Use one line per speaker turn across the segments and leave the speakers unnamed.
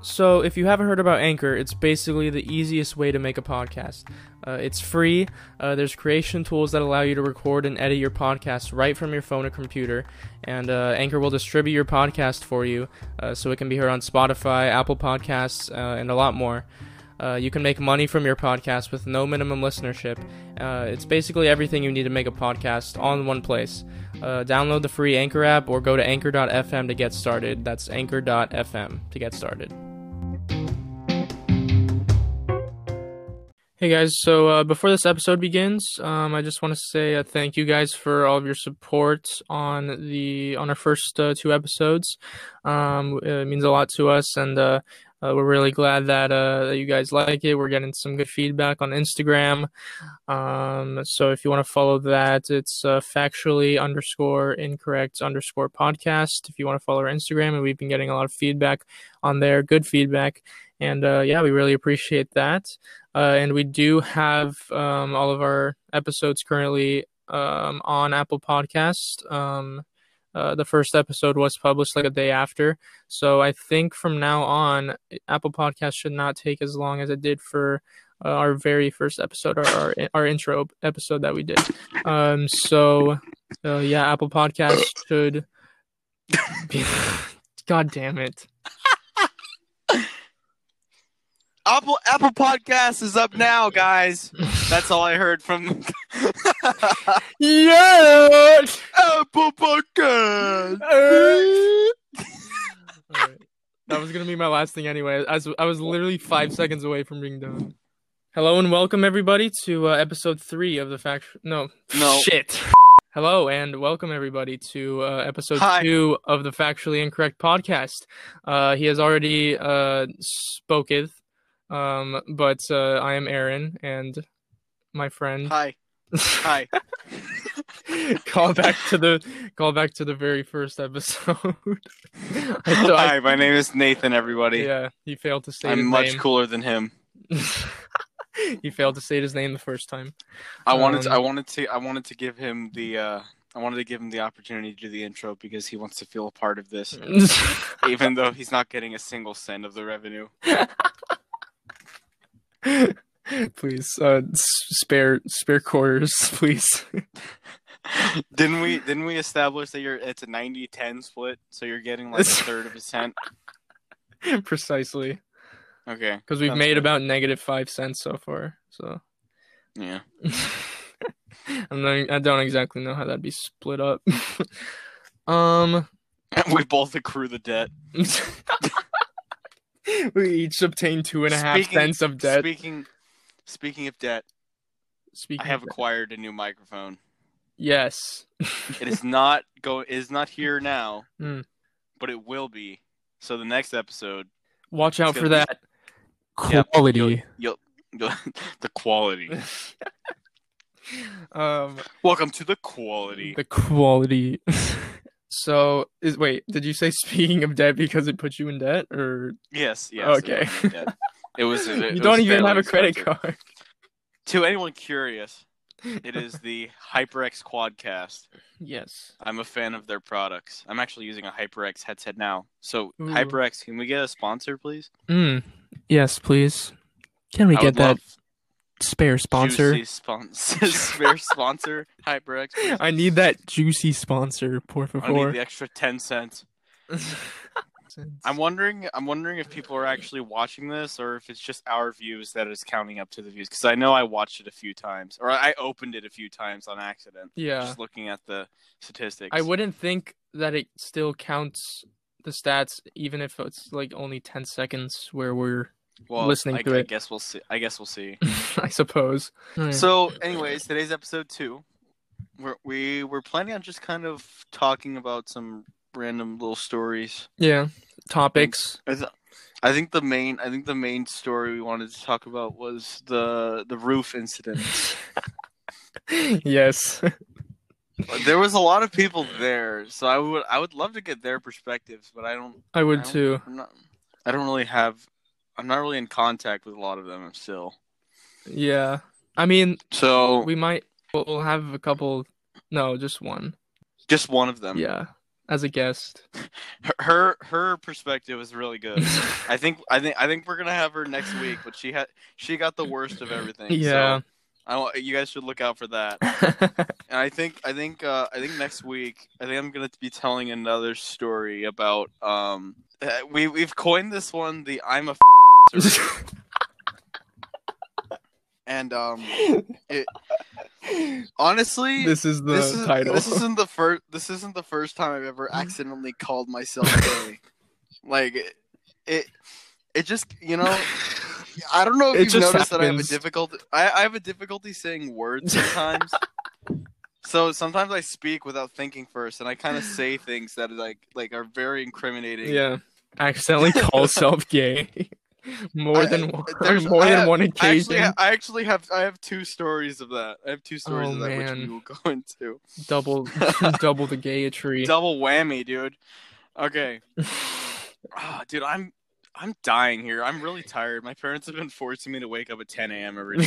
So, if you haven't heard about Anchor, it's basically the easiest way to make a podcast. Uh, it's free. Uh, there's creation tools that allow you to record and edit your podcast right from your phone or computer. And uh, Anchor will distribute your podcast for you uh, so it can be heard on Spotify, Apple Podcasts, uh, and a lot more. Uh, you can make money from your podcast with no minimum listenership. It's basically everything you need to make a podcast in one place. Download the free Anchor app or go to anchor.fm to get started. That's anchor.fm to get started. Hey guys, so uh, before this episode begins, um, I just want to say uh, thank you guys for all of your support on the on our first uh, two episodes. Um, it means a lot to us, and uh, uh, we're really glad that that you guys like it. We're getting some good feedback on Instagram. Um, so if you want to follow that, it's factually underscore incorrect underscore podcast. If you want to follow our Instagram, and we've been getting a lot of feedback on there, good feedback. And yeah, we really appreciate that. Uh, and we do have um, all of our episodes currently um, on Apple Podcast. Um, uh, the first episode was published like a day after, so I think from now on, Apple Podcast should not take as long as it did for uh, our very first episode, our, our, our intro episode that we did. Um, so uh, yeah, Apple Podcast should. Be... God damn it.
Apple Apple Podcast is up now, guys. That's all I heard from.
yeah,
Apple Podcast.
right. That was gonna be my last thing anyway. I was, I was literally five seconds away from being done. Hello and welcome everybody to uh, episode three of the fact. No,
no
shit. Hello and welcome everybody to uh, episode
Hi.
two of the Factually Incorrect podcast. Uh, he has already uh, spoken um, but uh, I am Aaron and my friend.
Hi. Hi.
call back to the call back to the very first episode.
I, Hi, my name is Nathan. Everybody.
Yeah, he failed to say.
I'm much
name.
cooler than him.
he failed to say his name the first time.
I um, wanted to, I wanted to I wanted to give him the uh I wanted to give him the opportunity to do the intro because he wants to feel a part of this, even though he's not getting a single cent of the revenue.
please, uh, spare spare quarters, please.
didn't we didn't we establish that you're it's a 90-10 split, so you're getting like a third of a cent?
Precisely.
Okay.
Because we've made good. about negative five cents so far. So.
Yeah.
I'm not, I don't exactly know how that'd be split up. um.
We both accrue the debt
we each obtained two and a half speaking, cents of debt.
Speaking, speaking of debt,
speaking,
I have acquired a new microphone.
Yes,
it is not go. It is not here now,
mm.
but it will be. So the next episode,
watch out for that be, quality.
Yeah, you'll, you'll, the quality.
um,
welcome to the quality.
The quality. So is wait, did you say speaking of debt because it puts you in debt or
Yes, yes.
Okay.
It was, it, it
You don't even have a
expensive.
credit card.
To anyone curious, it is the HyperX Quadcast.
Yes.
I'm a fan of their products. I'm actually using a HyperX headset now. So
Ooh.
HyperX, can we get a sponsor, please?
Mm. Yes, please. Can we
I
get that
love
spare sponsor?
Juicy sponsor, spare sponsor, HyperX.
I need that juicy sponsor, por
I need the extra ten cents. I'm wondering. I'm wondering if people are actually watching this, or if it's just our views that is counting up to the views. Because I know I watched it a few times, or I opened it a few times on accident.
yeah.
Just looking at the statistics.
I wouldn't think that it still counts the stats, even if it's like only 10 seconds where we're
well,
listening
I,
to
I
it.
guess we'll see. I guess we'll see.
I suppose.
Oh, so, anyways, today's episode two. We're, we we're planning on just kind of talking about some random little stories.
yeah, topics.
I, th- I think the main I think the main story we wanted to talk about was the the roof incident.
yes.
there was a lot of people there, so I would I would love to get their perspectives, but I don't.
I would
I don't-
too.
I'm not. I don't really have. I'm not really in contact with a lot of them still.
Yeah. I mean,
So
we might we'll have a couple no, just one.
just one of them.
Yeah. as a guest.
Her her perspective is really good. I think I think I think we're gonna have her next week, but she had she got the worst of everything.
Yeah.
So I you guys should look out for that. And I think I think uh, I think next week I think I'm gonna be telling another story about um uh, we we've coined this one the I'm a f- and um it honestly
this is the
this is,
title.
This isn't the first. This isn't the first time I've ever accidentally called myself gay. like it, it, it just you know. I don't know if
It
you've noticed that I have a
happens.
difficulty. I, I have a difficulty saying words sometimes. so sometimes I speak without thinking first, and I kind of say things that like like are very incriminating.
yeah. Accidentally call self gay. More
I-
than one,
there's-
more
I
than
have-
one
I
occasion.
actually, I actually have I have two stories of that. I have two stories
Oh,
of that which we will go into.
double double the gayetry.
Double whammy, dude. Okay. Ah, dude, I'm I'm dying here. I'm really tired. My parents have been forcing me to wake up at 10 a.m. every day.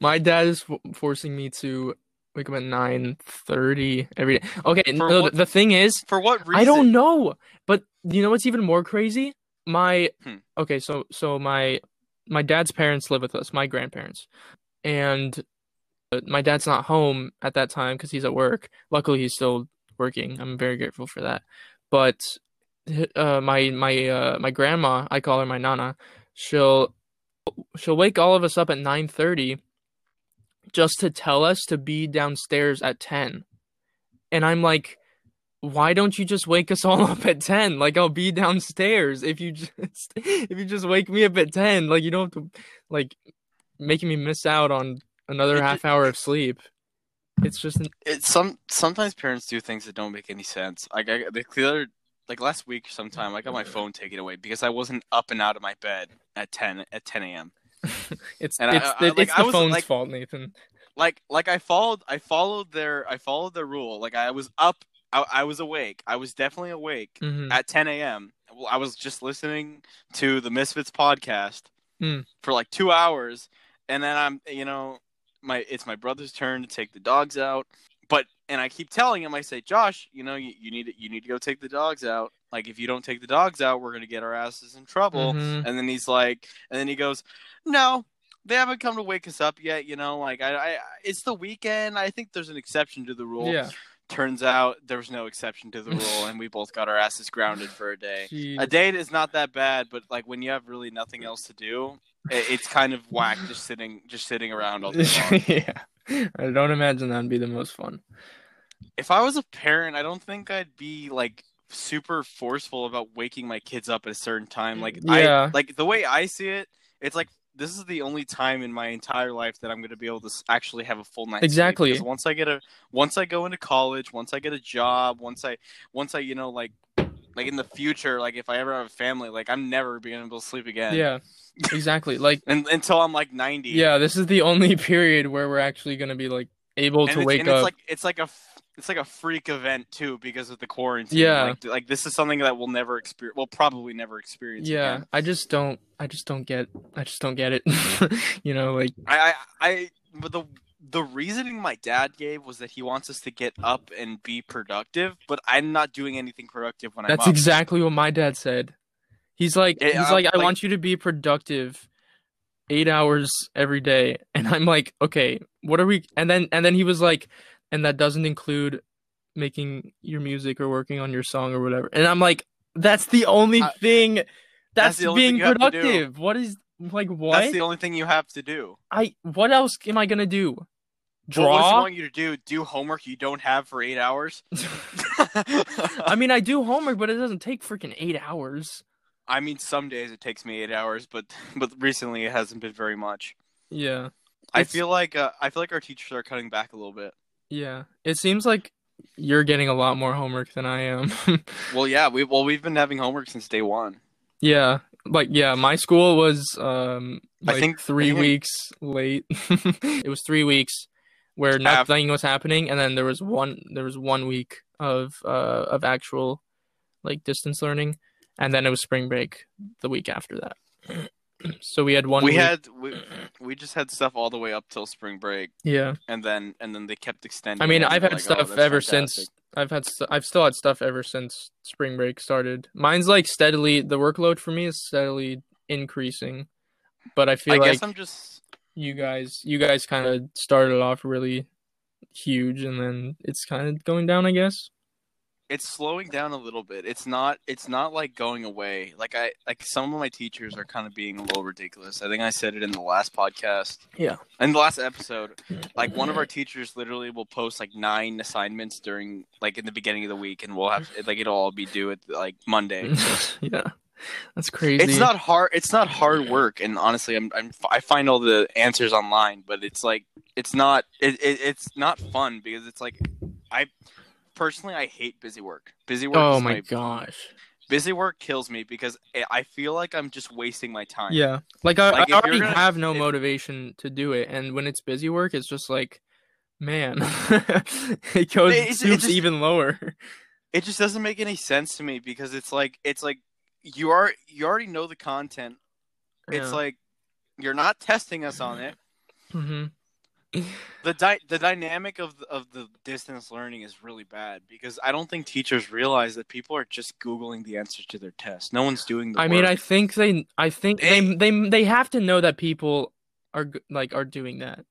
My dad is f- forcing me to wake up at nine thirty every day. Okay, no,
what-
the thing is,
For what reason?
I don't know. But you know what's even more crazy? My
Hmm.
okay, so so my my dad's parents live with us, my grandparents, and uh, my dad's not home at that time because he's at work. Luckily, he's still working. I'm very grateful for that. But uh, my my uh, my grandma, I call her my nana. She'll she'll wake all of us up at nine thirty, just to tell us to be downstairs at ten, and I'm like why don't you just wake us all up at 10 like i'll be downstairs if you just if you just wake me up at 10 like you don't have to like making me miss out on another
It
half hour of sleep it's just
It's some sometimes parents do things that don't make any sense. Like I the other like last week sometime I got my phone taken away because I wasn't up and out of my bed at 10 at 10 a.m.
it's
And
it's
I-
the,
like,
it's
I
the
was,
phone's
like-
fault nathan
Like like I followed I followed their I followed their rule. Like I was up I, I was awake. I was definitely awake.
Mhm.
at 10 a.m. Well, I was just listening to the Misfits podcast
Hmm.
for like two hours, and then I'm, you know, my it's my brother's turn to take the dogs out, but and I keep telling him, I say, Josh, you know, you, you need to, you need to go take the dogs out. Like if you don't take the dogs out, we're gonna get our asses in trouble.
Mhm.
And then he's like, and then he goes, no. They haven't come to wake us up yet, you know. Like I, I, it's the weekend. I think there's an exception to the rule.
yeah
Turns out there was no exception to the rule, and we both got our asses grounded for a day.
Jeez.
A date is not that bad, but like when you have really nothing else to do, it, it's kind of whack just sitting just sitting around all day long.
yeah i don't imagine that'd be the most fun
if I was a parent, I don't think I'd be like super forceful about waking my kids up at a certain time. Like
Yeah.
I like the way I see it, it's like this is the only time in my entire life that I'm going to be able to actually have a full night.
Exactly.
Because once I get a once I go into college, once I get a job, once I once I you know like like in the future, like if I ever have a family, like I'm never being able to sleep again.
yeah exactly like
And, until I'm like 90.
yeah this is the only period where we're actually gonna be like able
and
to wake
and
up
it's like it's like a it's like a freak event too because of the quarantine.
Yeah.
like, like this is something that we'll never experience. We'll probably never experience.
yeah
again.
i just don't i just don't get i just don't get it you know like
I, I, I, but the the reasoning my dad gave was that he wants us to get up and be productive, but I'm not doing anything productive when
that's
I'm up.
exactly what my dad said he's like
Yeah,
he's like uh, i
like-
want you to be productive eight hours every day and i'm like okay what are we and then and then he was like and that doesn't include making your music or working on your song or whatever and i'm like that's the only
I-
thing that's,
the only
being
thing you have to do.
productive what is like what
That's the only thing you have to do.
i what else am i gonna do
Well, what does he want you to do? Do homework you don't have for eight hours?
i mean i do homework but it doesn't take freaking eight hours
I mean, some days it takes me eight hours, but but recently it hasn't been very much.
yeah
I
It's-
feel like uh, I feel like our teachers are cutting back a little bit.
Yeah, it seems like you're getting a lot more homework than I am.
Well, yeah, we well we've been having homework since day one.
yeah, like yeah, my school was um
I think-
three
I think-
weeks late. it was three weeks where nothing was happening, and then there was one there was one week of uh of actual like distance learning, and then it was spring break the week after that. So we had one.
we
week-
had we, we just had stuff all the way up till spring break,
yeah.
and then and then they kept extending.
I mean, I've had
like, oh,
stuff
that's
ever
fantastic.
since I've had st- I've still had stuff ever since spring break started. Mine's like steadily the workload for me is steadily increasing, but I feel
I
like
guess I'm just
you guys you guys kind of started off really huge and then it's kind of going down. I guess.
It's slowing down a little bit. It's not it's not like going away. Like I like some of my teachers are kind of being a little ridiculous. I think I said it in the last podcast.
Yeah.
In the last episode, like one of our teachers literally will post like nine assignments during like in the beginning of the week and we'll have like it'll all be due at like Monday.
yeah, that's crazy.
It's not hard it's not hard work and honestly I'm, I'm I find all the answers online, but it's like it's not it, it it's not fun because it's like I personally I hate busy work. Busy work
Oh
is
my
my
gosh.
busy work kills me because I- I feel like I'm just wasting my time.
Yeah, like I,
Like,
I already
gonna-
have no
if-
motivation to do it, and when it's busy work, it's just like, man, it goes
It's- it just-
even lower.
It just doesn't make any sense to me because it's like it's like you are you already know the content. It's
Yeah.
like you're not testing us on it.
hmm
The di- the dynamic of the, of the distance learning is really bad because I don't think teachers realize that people are just googling the answers to their tests. No one's doing the
I mean. I think they, I think they,
They-
they, they have to know that people are like are doing that.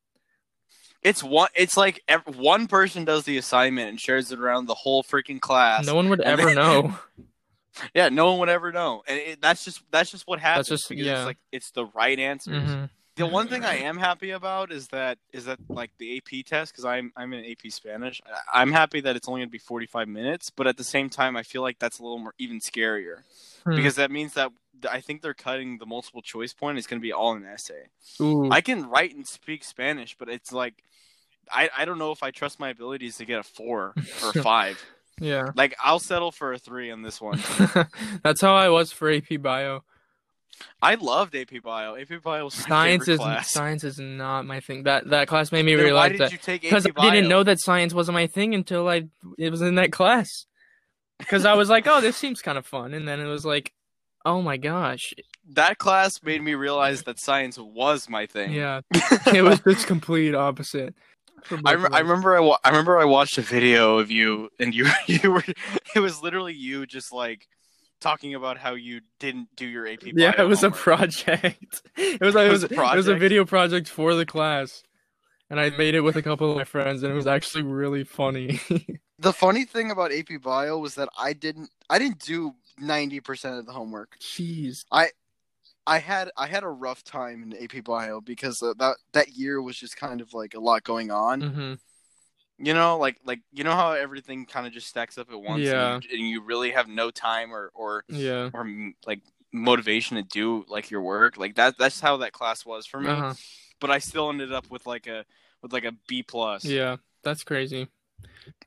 it's one it's like ev- one person does the assignment and shares it around the whole freaking class.
No one would ever
then-
know.
Yeah, no one would ever know, and it, that's just that's just what happens.
just-
because
yeah.
it's like it's the right answers.
hmm
The one thing I am happy about is that is that like the AP test because I'm I'm in AP Spanish. I- I'm happy that it's only going to be 45 minutes, but at the same time, I feel like that's a little more even scarier
Hmm.
because that means that I think they're cutting the multiple choice point. It's going to be all an essay.
Ooh,
I can write and speak Spanish, but it's like I I don't know if I trust my abilities to get a four or a five.
yeah.
Like I'll settle for a three on this one.
That's how I was for AP Bio.
I loved AP Bio. AP Bio was
Science is
class.
science is not my thing. That that class made me
Then why
realize
did
that
you take
because I didn't know that science wasn't my thing until I it was in that class. Because I was like, oh, this seems kind of fun, and then it was like, oh my gosh,
that class made me realize that science was my thing.
yeah, it was just complete opposite.
I, I remember I, wa- I remember I watched a video of you and you you were it was literally you just like talking about how you didn't do your AP bio.
Yeah, it was a project. It was like it
It
was,
was a
it was a video project for the class, and I made it with a couple of my friends, and it was actually really funny.
The funny thing about AP Bio was that I didn't I didn't do 90% of the homework.
Jeez.
I I had I had a rough time in AP Bio because uh, that that year was just kind of like a lot going on.
hmm
You know, like like you know how everything kind of just stacks up at once
Yeah.
and, you, and you really have no time or or
Yeah.
or mm, like motivation to do like your work. Like that that's how that class was for me.
Uh-huh.
But I still ended up with like a with like a B plus.
Yeah. That's crazy.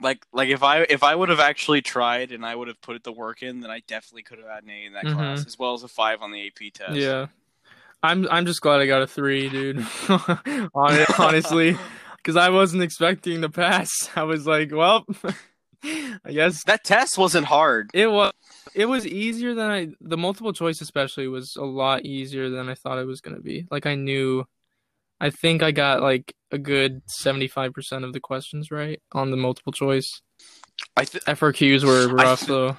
Like like if I if I would have actually tried and I would have put the work in, then I definitely could have had an A in that
Mhm.
class as well as a five on the AP test.
Yeah. I'm I'm just glad I got a three, dude. Hon- Honestly, because I wasn't expecting to pass. I was like, well, I guess
That test wasn't hard.
it was. It was easier than I. The multiple choice, especially, was a lot easier than I thought it was gonna be. Like I knew. I think I got like a good seventy five percent of the questions right on the multiple choice.
I th-
FRQs were rough
th-
though.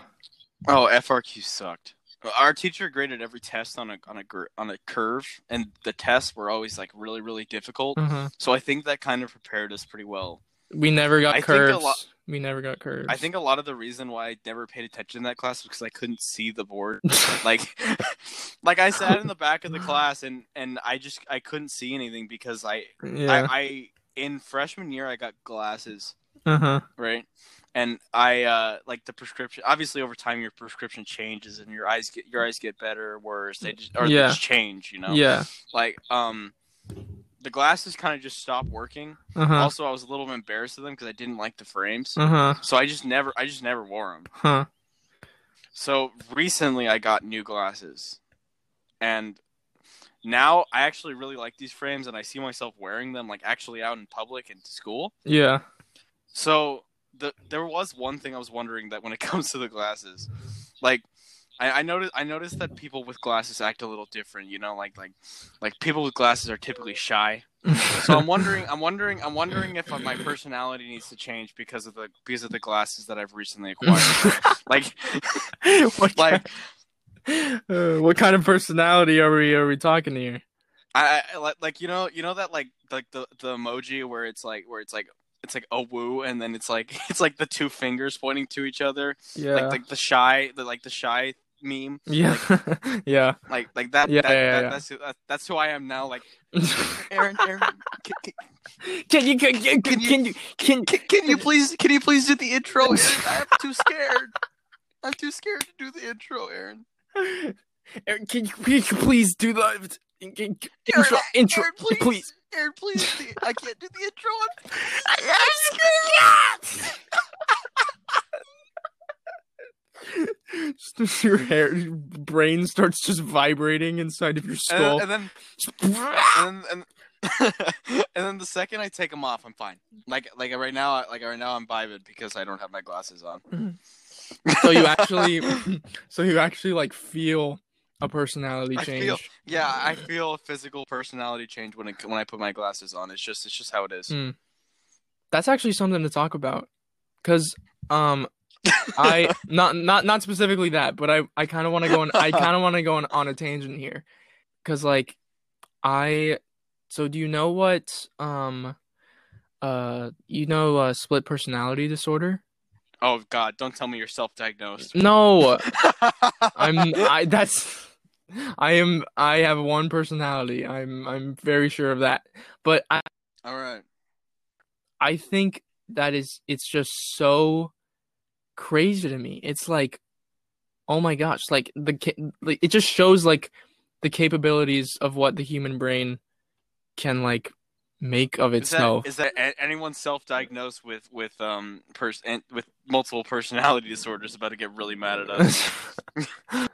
oh FRQ sucked. Our teacher graded every test on a on a gr- on a curve, and the tests were always like really really difficult.
Uh-huh.
So I think that kind of prepared us pretty well.
We never got
I
curves.
lot-
We never got curves.
I think a lot of the reason why I never paid attention in that class was because I couldn't see the board. like, like I sat in the back of the class and and I just I couldn't see anything because I
yeah.
I, I in freshman year I got glasses
Uh huh.
right, and I uh like the prescription. Obviously, over time your prescription changes and your eyes get your eyes get better or worse. They just or
Yeah.
they just change. You know.
Yeah.
Like um, the glasses kind of just stopped working.
Uh huh.
Also, I was a little bit embarrassed of them because I didn't like the frames.
Uh huh.
So I just never I just never wore them.
Huh.
So recently I got new glasses. And now I actually really like these frames and I see myself wearing them like actually out in public and to school.
Yeah.
So the there was one thing I was wondering that when it comes to the glasses, like I, I noticed I noticed that people with glasses act a little different, you know, like like like people with glasses are typically shy. So I'm wondering, I'm wondering, I'm wondering if my personality needs to change because of the because of the glasses that I've recently acquired. like,
what
like
kind, uh, what kind of personality are we are we talking here?
I, I like- like you know you know that like like the the emoji where it's like where it's like it's like a woo and then it's like it's like the two fingers pointing to each other
Yeah,
like like the shy the like the shy meme
yeah, yeah.
like like that,
Yeah,
that,
yeah,
that
yeah.
that's who, that, that's who I am now like Aaron Aaron can, can,
can you can, can,
Can you-
can you can
can, can you please can you please do the intro Aaron? I'm too scared I'm too scared to do the intro Aaron
Aaron, can you, can you please do the in- in-
Aaron,
intro intro
Aaron, please,
please.
Aaron please I can't do the intro I'm, I'm scared
Just your hair, your brain starts just vibrating inside of your skull.
and then and then and, and then the second I take them off, I'm fine. Like like right now, like right now, I'm vibing because I don't have my glasses on. Mm-hmm.
so you actually, so you actually like feel a personality
I
change.
feel yeah, I feel a physical personality change when it, when I put my glasses on. It's just it's just how it is.
Mm. That's actually something to talk about, because um, I not not not specifically that, but I I kind of want to go on. I kind of want to go on, on a tangent here, because like I so do you know what um uh you know uh split personality disorder?
Oh God, don't tell me you're self-diagnosed.
No, I'm I that's I am I have one personality. I'm I'm very sure of that. But I
All right.
I think that is it's just so crazy to me. It's like oh my gosh, like the like, it just shows like the capabilities of what the human brain can like make of
Is that,
itself.
is that anyone self-diagnosed with with um pers- and with multiple personality disorders about to get really mad at us?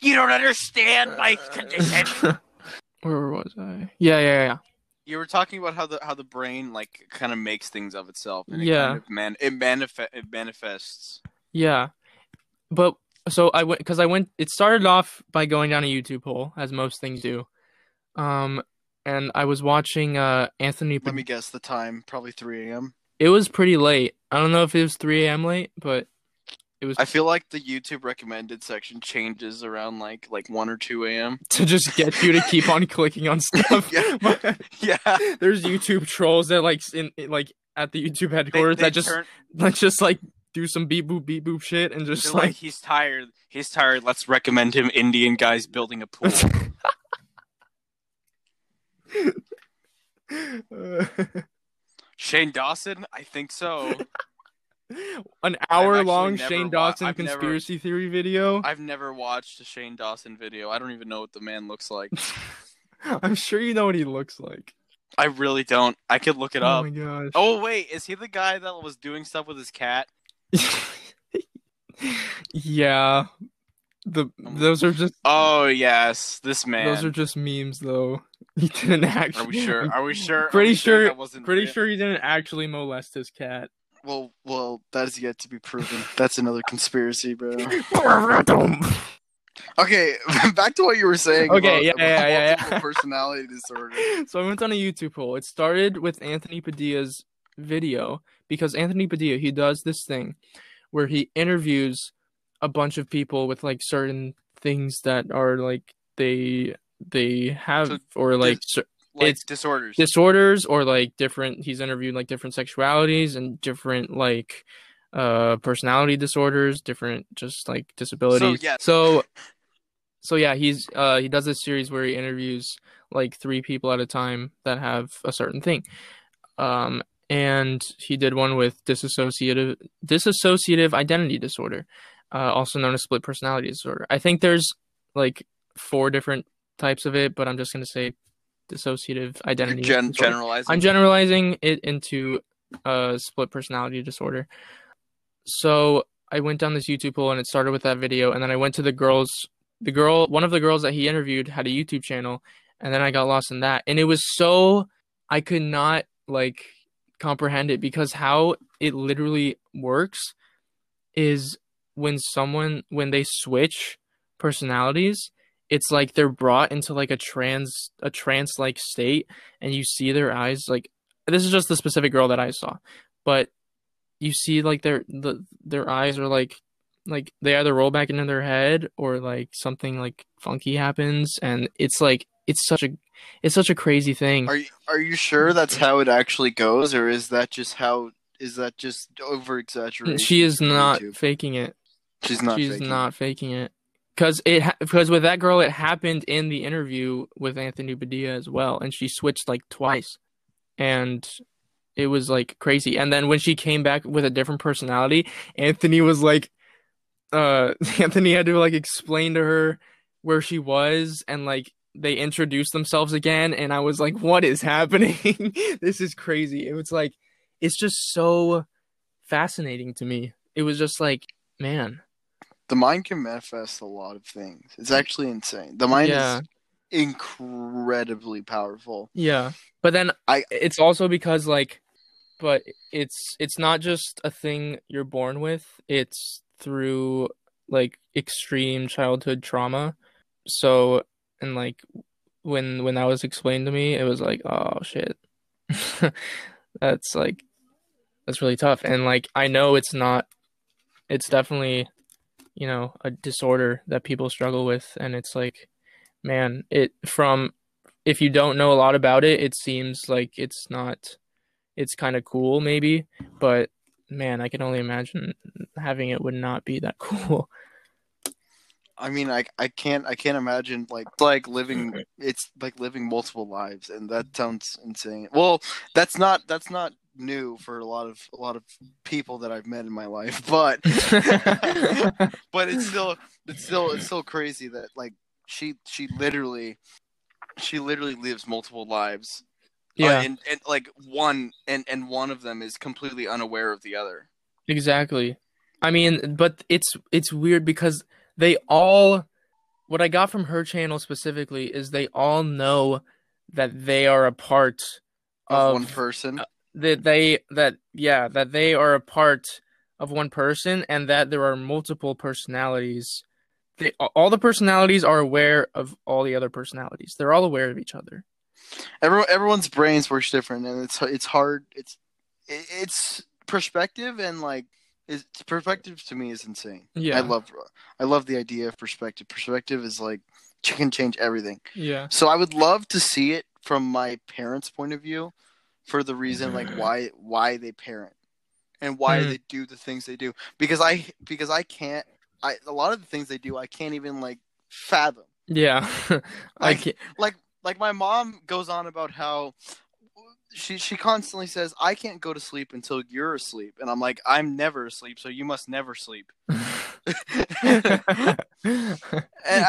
you don't understand my condition.
Where was I? Yeah, yeah, yeah.
You were talking about how the how the brain like kind of makes things of itself, and it
Yeah.
kind of man it manifest it manifests.
Yeah, but so I went because I went. It started off by going down a YouTube hole, as most things do. Um, and I was watching uh Anthony.
Let me guess the time, probably 3 a.m.
It was pretty late. I don't know if it was 3 a.m. late, but it was
I feel like the YouTube recommended section changes around like like 1 or 2 a.m.
to just get you to keep on clicking on stuff.
Yeah. Yeah,
there's YouTube trolls that like in like at the YouTube headquarters
they
that just
turn,
like just like do some beep boop beep boop shit and just like
like he's tired. He's tired. Let's recommend him Indian guys building a pool. Shane Dawson, I think so.
an hour long Shane Dawson
never-
conspiracy theory video.
I've never watched a Shane Dawson video. I don't even know what the man looks like.
I'm sure you know what he looks like.
I really don't. I could look it
oh
up.
my gosh.
Oh wait, is he the guy that was doing stuff with his cat?
yeah. The those are just
Oh yes, this man.
those are just memes though. He didn't actually.
Are we sure? Are we sure?
Pretty
we
sure-
that wasn't
Pretty
real?
sure he didn't actually molest his cat.
Well, well, that is yet to be proven. That's another conspiracy, bro. Okay, back to what you were saying.
Okay,
about,
yeah, yeah,
about
yeah, yeah.
multiple personality disorder.
so I went on a YouTube poll. It started with Anthony Padilla's video because Anthony Padilla he does this thing where he interviews a bunch of people with like certain things that are like they they have
So
or like cer-
Like
It's
disorders.
disorders or like different he's interviewed like different sexualities and different like uh personality disorders different just like disabilities
yeah.
so so yeah he's uh he does this series where he interviews like three people at a time that have a certain thing um and he did one with dissociative dissociative identity disorder uh also known as split personality disorder i think there's like four different types of it but i'm just going to say dissociative identity
Gen- generalizing.
I'm generalizing it into uh split personality disorder. So I went down this YouTube hole and it started with that video, and then I went to the girls. The girl, one of the girls that he interviewed, had a YouTube channel, and then I got lost in that, and it was so I could not like comprehend it because how it literally works is when someone when they switch personalities, it's like they're brought into like a trans a trance like state and you see their eyes like this is just the specific girl that I saw but you see like their the their eyes are like like they either roll back into their head or like something like funky happens and it's like it's such a it's such a crazy thing
Are you, are you sure that's how it actually goes, or is that just how? Is that just over exaggeration?
she is not
YouTube?
faking it
She's not.
she's
faking.
not faking it because it because with that girl it happened in the interview with Anthony Padilla as well and she switched like twice. And it was like crazy. And then when she came back with a different personality Anthony was like uh Anthony had to like explain to her where she was and like they introduced themselves again and I was like what is happening? This is crazy. It was like it's just so fascinating to me. It was just like man
The mind can manifest a lot of things. It's actually insane. The mind
Yeah.
is incredibly powerful.
Yeah. But then
I-
it's also because like but it's it's not just a thing you're born with. It's through like extreme childhood trauma. So and like when when that was explained to me, it was like, oh shit. that's like that's really tough. And like I know it's not it's definitely you know a disorder that people struggle with and it's like man, it from if you don't know a lot about it, it seems like it's not it's kind of cool maybe, but man, I can only imagine having it would not be that cool.
I mean, I I can't I can't imagine like like living it's like living multiple lives, and that sounds insane. Well, that's not that's not new for a lot of a lot of people that I've met in my life, but but it's still it's still it's still crazy that like she she literally she literally lives multiple lives. Uh,
yeah,
and, and like one and and one of them is completely unaware of the other.
exactly. I mean, but it's it's weird because they all what I got from her channel specifically is they all know that they are a part
Of,
of,
one person.
That they that yeah that they are a part of one person and that there are multiple personalities they all the personalities are aware of all the other personalities they're all aware of each other
Everyone, everyone's brains works different, and it's it's hard. It's it's perspective and like it's perspective to me is insane.
yeah
I love I love the idea of perspective. Perspective is like you can change everything.
yeah
So I would love to see it from my parents' point of view, for the reason like why why they parent and why
Mhm.
they do the things they do. Because I because I can't I a lot of the things they do I can't even like fathom.
yeah i
Like-
can't
like like my mom goes on about how she she constantly says I can't go to sleep until you're asleep and I'm like I'm never asleep so you must never sleep. I-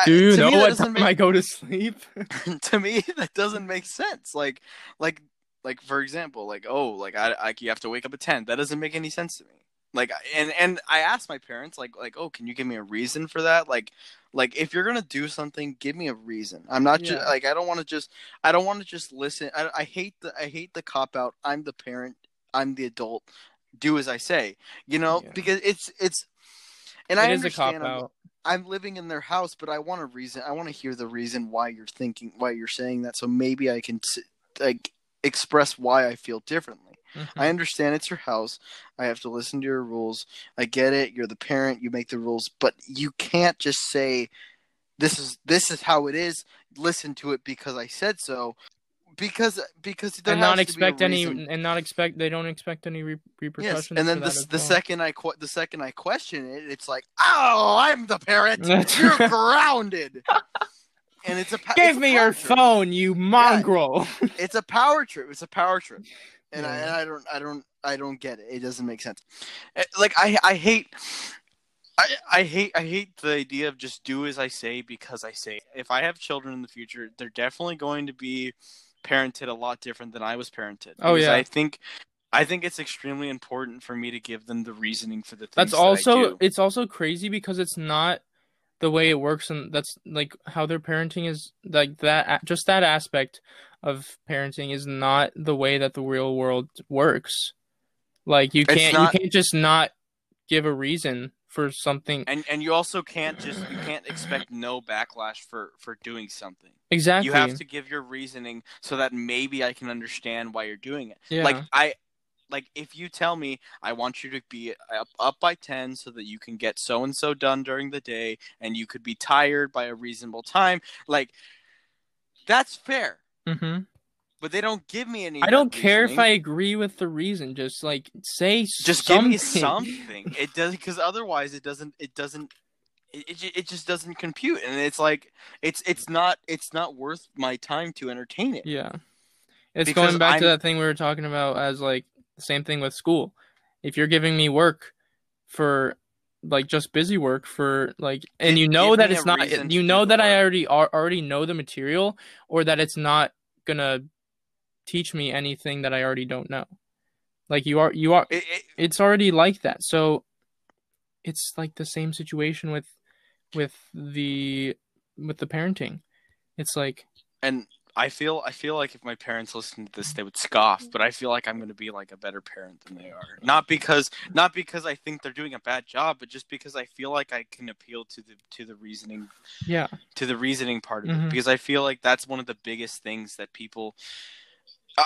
do you
to me,
know what time
make-
i go to sleep
to me that doesn't make sense. Like like like for example like oh like I like you have to wake up at 10. That doesn't make any sense to me. Like and and I asked my parents like like oh can you give me a reason for that? Like like if you're gonna do something give me a reason i'm not just like i don't want to just i don't want to just listen I, I hate the i hate the cop out i'm the parent i'm the adult do as i say you know
Yeah.
because it's it's and
it
i
is a cop
understand I'm,
out
I'm living in their house but i want a reason i want to hear the reason why you're thinking why you're saying that so maybe i can like express why i feel differently
Mhm.
I understand it's your house. I have to listen to your rules. I get it. You're the parent. You make the rules, but you can't just say this is this is how it is. Listen to it because I said so. Because because there
and not
to be a
expect any and not expect they don't expect any re- repercussions
Yes, and then the the
well.
second I que- the second I question it, it's like, oh, I'm the parent. You're grounded. And it's a pa-
give
it's
me your
trip.
phone you mongrel
It's a power trip. It's a power trip, and, I, and I don't, I don't, I don't get it. It doesn't make sense. Eh, Like I, I hate, I, I hate, I hate the idea of just do as I say because I say. If I have children in the future, they're definitely going to be parented a lot different than I was parented.
Oh, yeah.
I think, I think it's extremely important for me to give them the reasoning for the things.
that's
that
also
do.
it's also crazy because it's not the way it works and that's like how their parenting is like that just that aspect of parenting is not the way that the real world works like you can't
not-
you can't just not give a reason for something.
And and you also can't just you can't expect no backlash for for doing something.
Exactly.
You have to give your reasoning so that maybe I can understand why you're doing it.
Yeah.
Like I like if you tell me I want you to be up, up by 10 so that you can get so and so done during the day and you could be tired by a reasonable time, like that's fair.
hmm
But they don't give me any
I don't care if I agree with the reason. Just like say
just
something.
give me something. It does because otherwise it doesn't it doesn't it, it, it just doesn't compute and it's like it's it's not it's not worth my time to entertain it.
Yeah. It's
Because
going back to
I'm-
that thing we were talking about as like same thing with school. If you're giving me work for like just busy work for like and you know that it's not you know that I already already know the material or that it's not going to teach me anything that I already don't know. Like you are you are
It, it,
it's already like that. So it's like the same situation with with the with the parenting. It's like
and I feel I feel like if my parents listened to this they would scoff, but I feel like I'm going to be like a better parent than they are. Not because not because I think they're doing a bad job, but just because I feel like I can appeal to the to the reasoning
yeah.
to the reasoning part of
Mhm.
it because I feel like that's one of the biggest things that people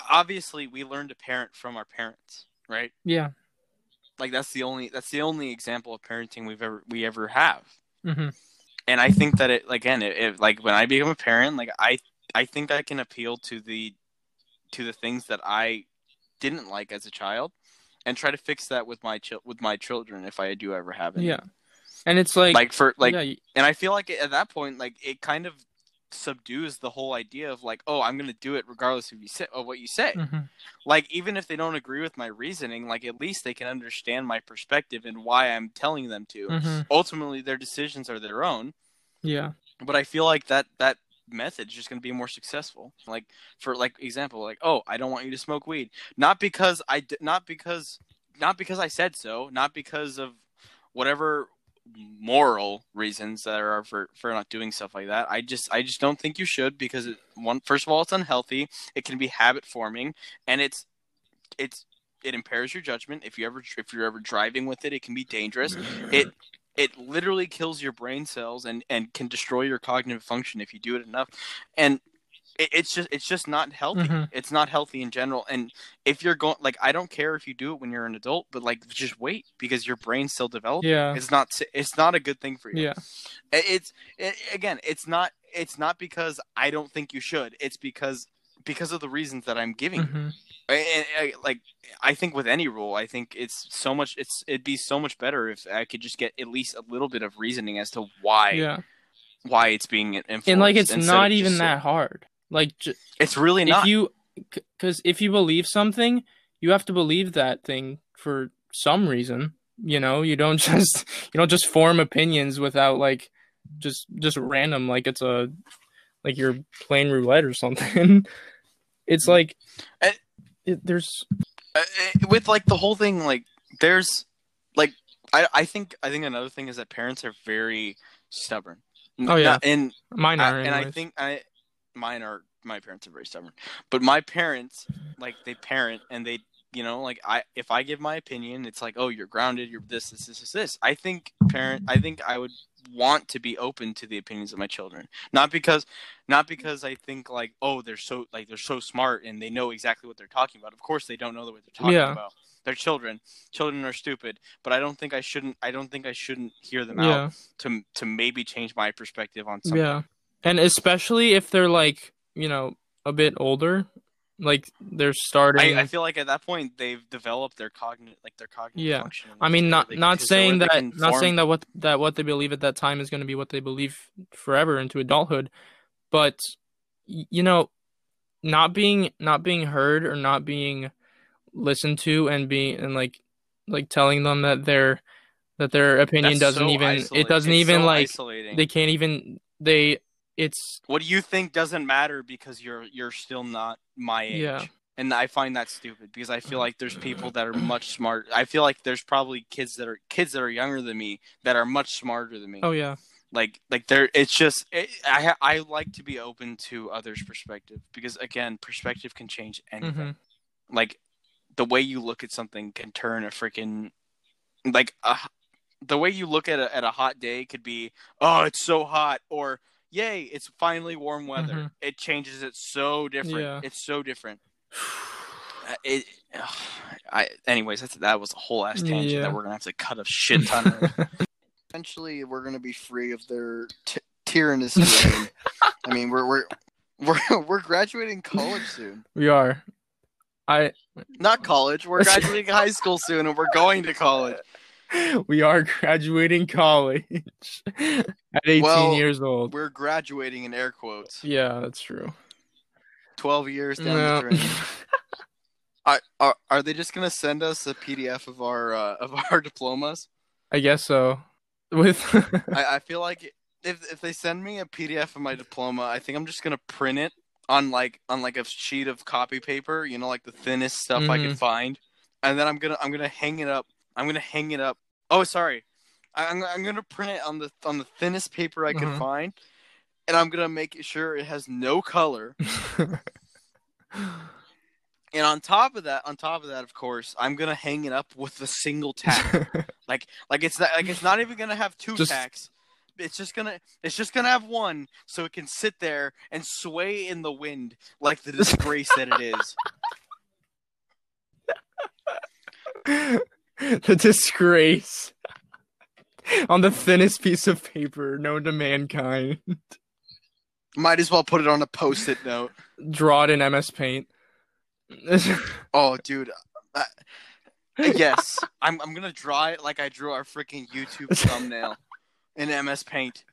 obviously we learn to parent from our parents, right?
Yeah.
Like that's the only that's the only example of parenting we've ever we ever have.
Mhm.
And I think that it again, it, it like when I become a parent, like I I think I can appeal to the to the things that I didn't like as a child and try to fix that with my chil- with my children if I do ever have any.
Yeah. And it's like,
Like for like
yeah, y-
and I feel like at that point, like it kind of subdues the whole idea of like, oh, I'm gonna do it regardless of you say of what you say.
mhm.
Like even if they don't agree with my reasoning, like at least they can understand my perspective and why I'm telling them to.
Mhm.
Ultimately, their decisions are their own.
yeah.
But I feel like that that method is just gonna be more successful. Like for like example, like oh, I don't want you to smoke weed, not because I d- not because not because I said so, not because of whatever moral reasons that are for for not doing stuff like that. I just I just don't think you should because it, one first of all it's unhealthy. It can be habit forming and it's it's it impairs your judgment if you ever if you're ever driving with it it can be dangerous. It it literally kills your brain cells and and can destroy your cognitive function if you do it enough. And it, it's just it's just not healthy.
Mhm.
It's not healthy in general. And if you're going like I don't care if you do it when you're an adult, but like just wait because your brain's still developing.
Yeah.
It's not it's not a good thing for you.
Yeah.
It's it, again, it's not it's not because I don't think you should. It's because because of the reasons that I'm giving.
Mhm.
I, I, like I think with any rule, I think it's so much. It's it'd be so much better if I could just get at least a little bit of reasoning as to why
Yeah.
why it's being enforced.
And like, it's not even that hard. Like, j-
It's really not.
if you, because if you believe something, you have to believe that thing for some reason. You know, you don't just you don't just form opinions without like just just random like it's a like you're playing roulette or something. it's like
Eh.
it, there's
Uh, uh, with like the whole thing like there's like I, I think i think another thing is that parents are very stubborn N-
Oh, yeah.
not- and
mine
I,
are
and i think i mine are my parents are very stubborn but my parents like they parent and they you know like i if i give my opinion it's like oh you're grounded you're this this this this this. I think parent i think i would want to be open to the opinions of my children. Not because not because i think like oh they're so like they're so smart and they know exactly what they're talking about. Of course they don't know what they're talking
Yeah.
about. They're children. Children are stupid. But i don't think i shouldn't i don't think i shouldn't hear them
yeah.
out to to maybe change my perspective on something.
Yeah. And especially if they're like, you know, a bit older, like they're starting
I, I feel like at that point they've developed their cognitive like their cognitive
Yeah.
function.
I mean not
They-
not saying that not saying that what that what they believe at that time is going to be what they believe forever into adulthood, but you know, not being not being heard or not being listened to and being and like like telling them that their that their opinion
That's
doesn't
so
even
isolating.
it doesn't
It's
even
so
like
isolating.
they can't even they it's
what do you think doesn't matter because you're you're still not my age
Yeah.
and i find that stupid because i feel like there's people that are much smart i feel like there's probably kids that are kids that are younger than me that are much smarter than me
oh yeah
like like there it's just it, i i like to be open to others perspective because again perspective can change anything
Mhm.
like the way you look at something can turn a freaking
like the way you look at a, at a hot day could be, oh, it's so hot, or yay, it's finally warm weather.
Mhm.
It changes it so different.
Yeah.
It's so different. Uh, It, ugh, I, anyways, that's, that was a whole ass tangent
Yeah.
that we're gonna have to cut a shit ton of.
Eventually, we're gonna be free of their t- tyrannous reign. I mean, we're we're we're we're graduating college soon.
we are. I
Not college. We're graduating high school soon, and we're going to college.
we are graduating college at 18
Well,
years old.
We're graduating in air quotes.
Yeah, that's true.
Twelve years down the drain. Are, are are they just gonna send us a PDF of our uh, of our diplomas?
I guess so. With
I, I feel like if if they send me a PDF of my diploma, I think I'm just gonna print it on like on like a sheet of copy paper, you know, like the thinnest stuff I
Mhm.
can find, and then I'm gonna I'm gonna hang it up. I'm gonna hang it up. Oh, sorry, I'm I'm gonna print it on the on the thinnest paper I can
Mhm.
find, and I'm gonna make sure it has no color. And on top of that, on top of that, of course, I'm gonna hang it up with a single tack. Like like it's not like it's not even gonna have two
Just-
tacks. It's just gonna it's just gonna have one so it can sit there and sway in the wind like the disgrace that it is.
the disgrace on the thinnest piece of paper known to mankind.
Might as well put it on a post-it note.
Draw it in MS Paint.
Oh, dude. I, yes, I'm I'm gonna draw it like I drew our freaking YouTube thumbnail in MS Paint.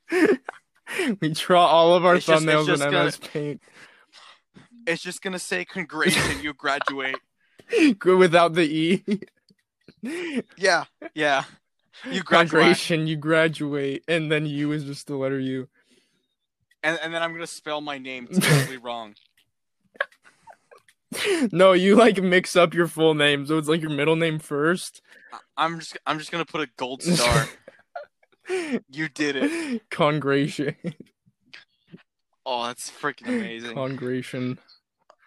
we draw all of our
It's
thumbnails
just
in
gonna-
MS Paint
It's just gonna say "Congratulations, you graduate."
Without the E.
Yeah, yeah. You graduate,
you graduate, and then U is just the letter U.
and and then I'm gonna spell my name totally wrong.
No, you like mix up your full name, so it's like your middle name first.
I'm just I'm just gonna put a gold star. you did it.
Congration.
Oh, that's freaking amazing.
Congration.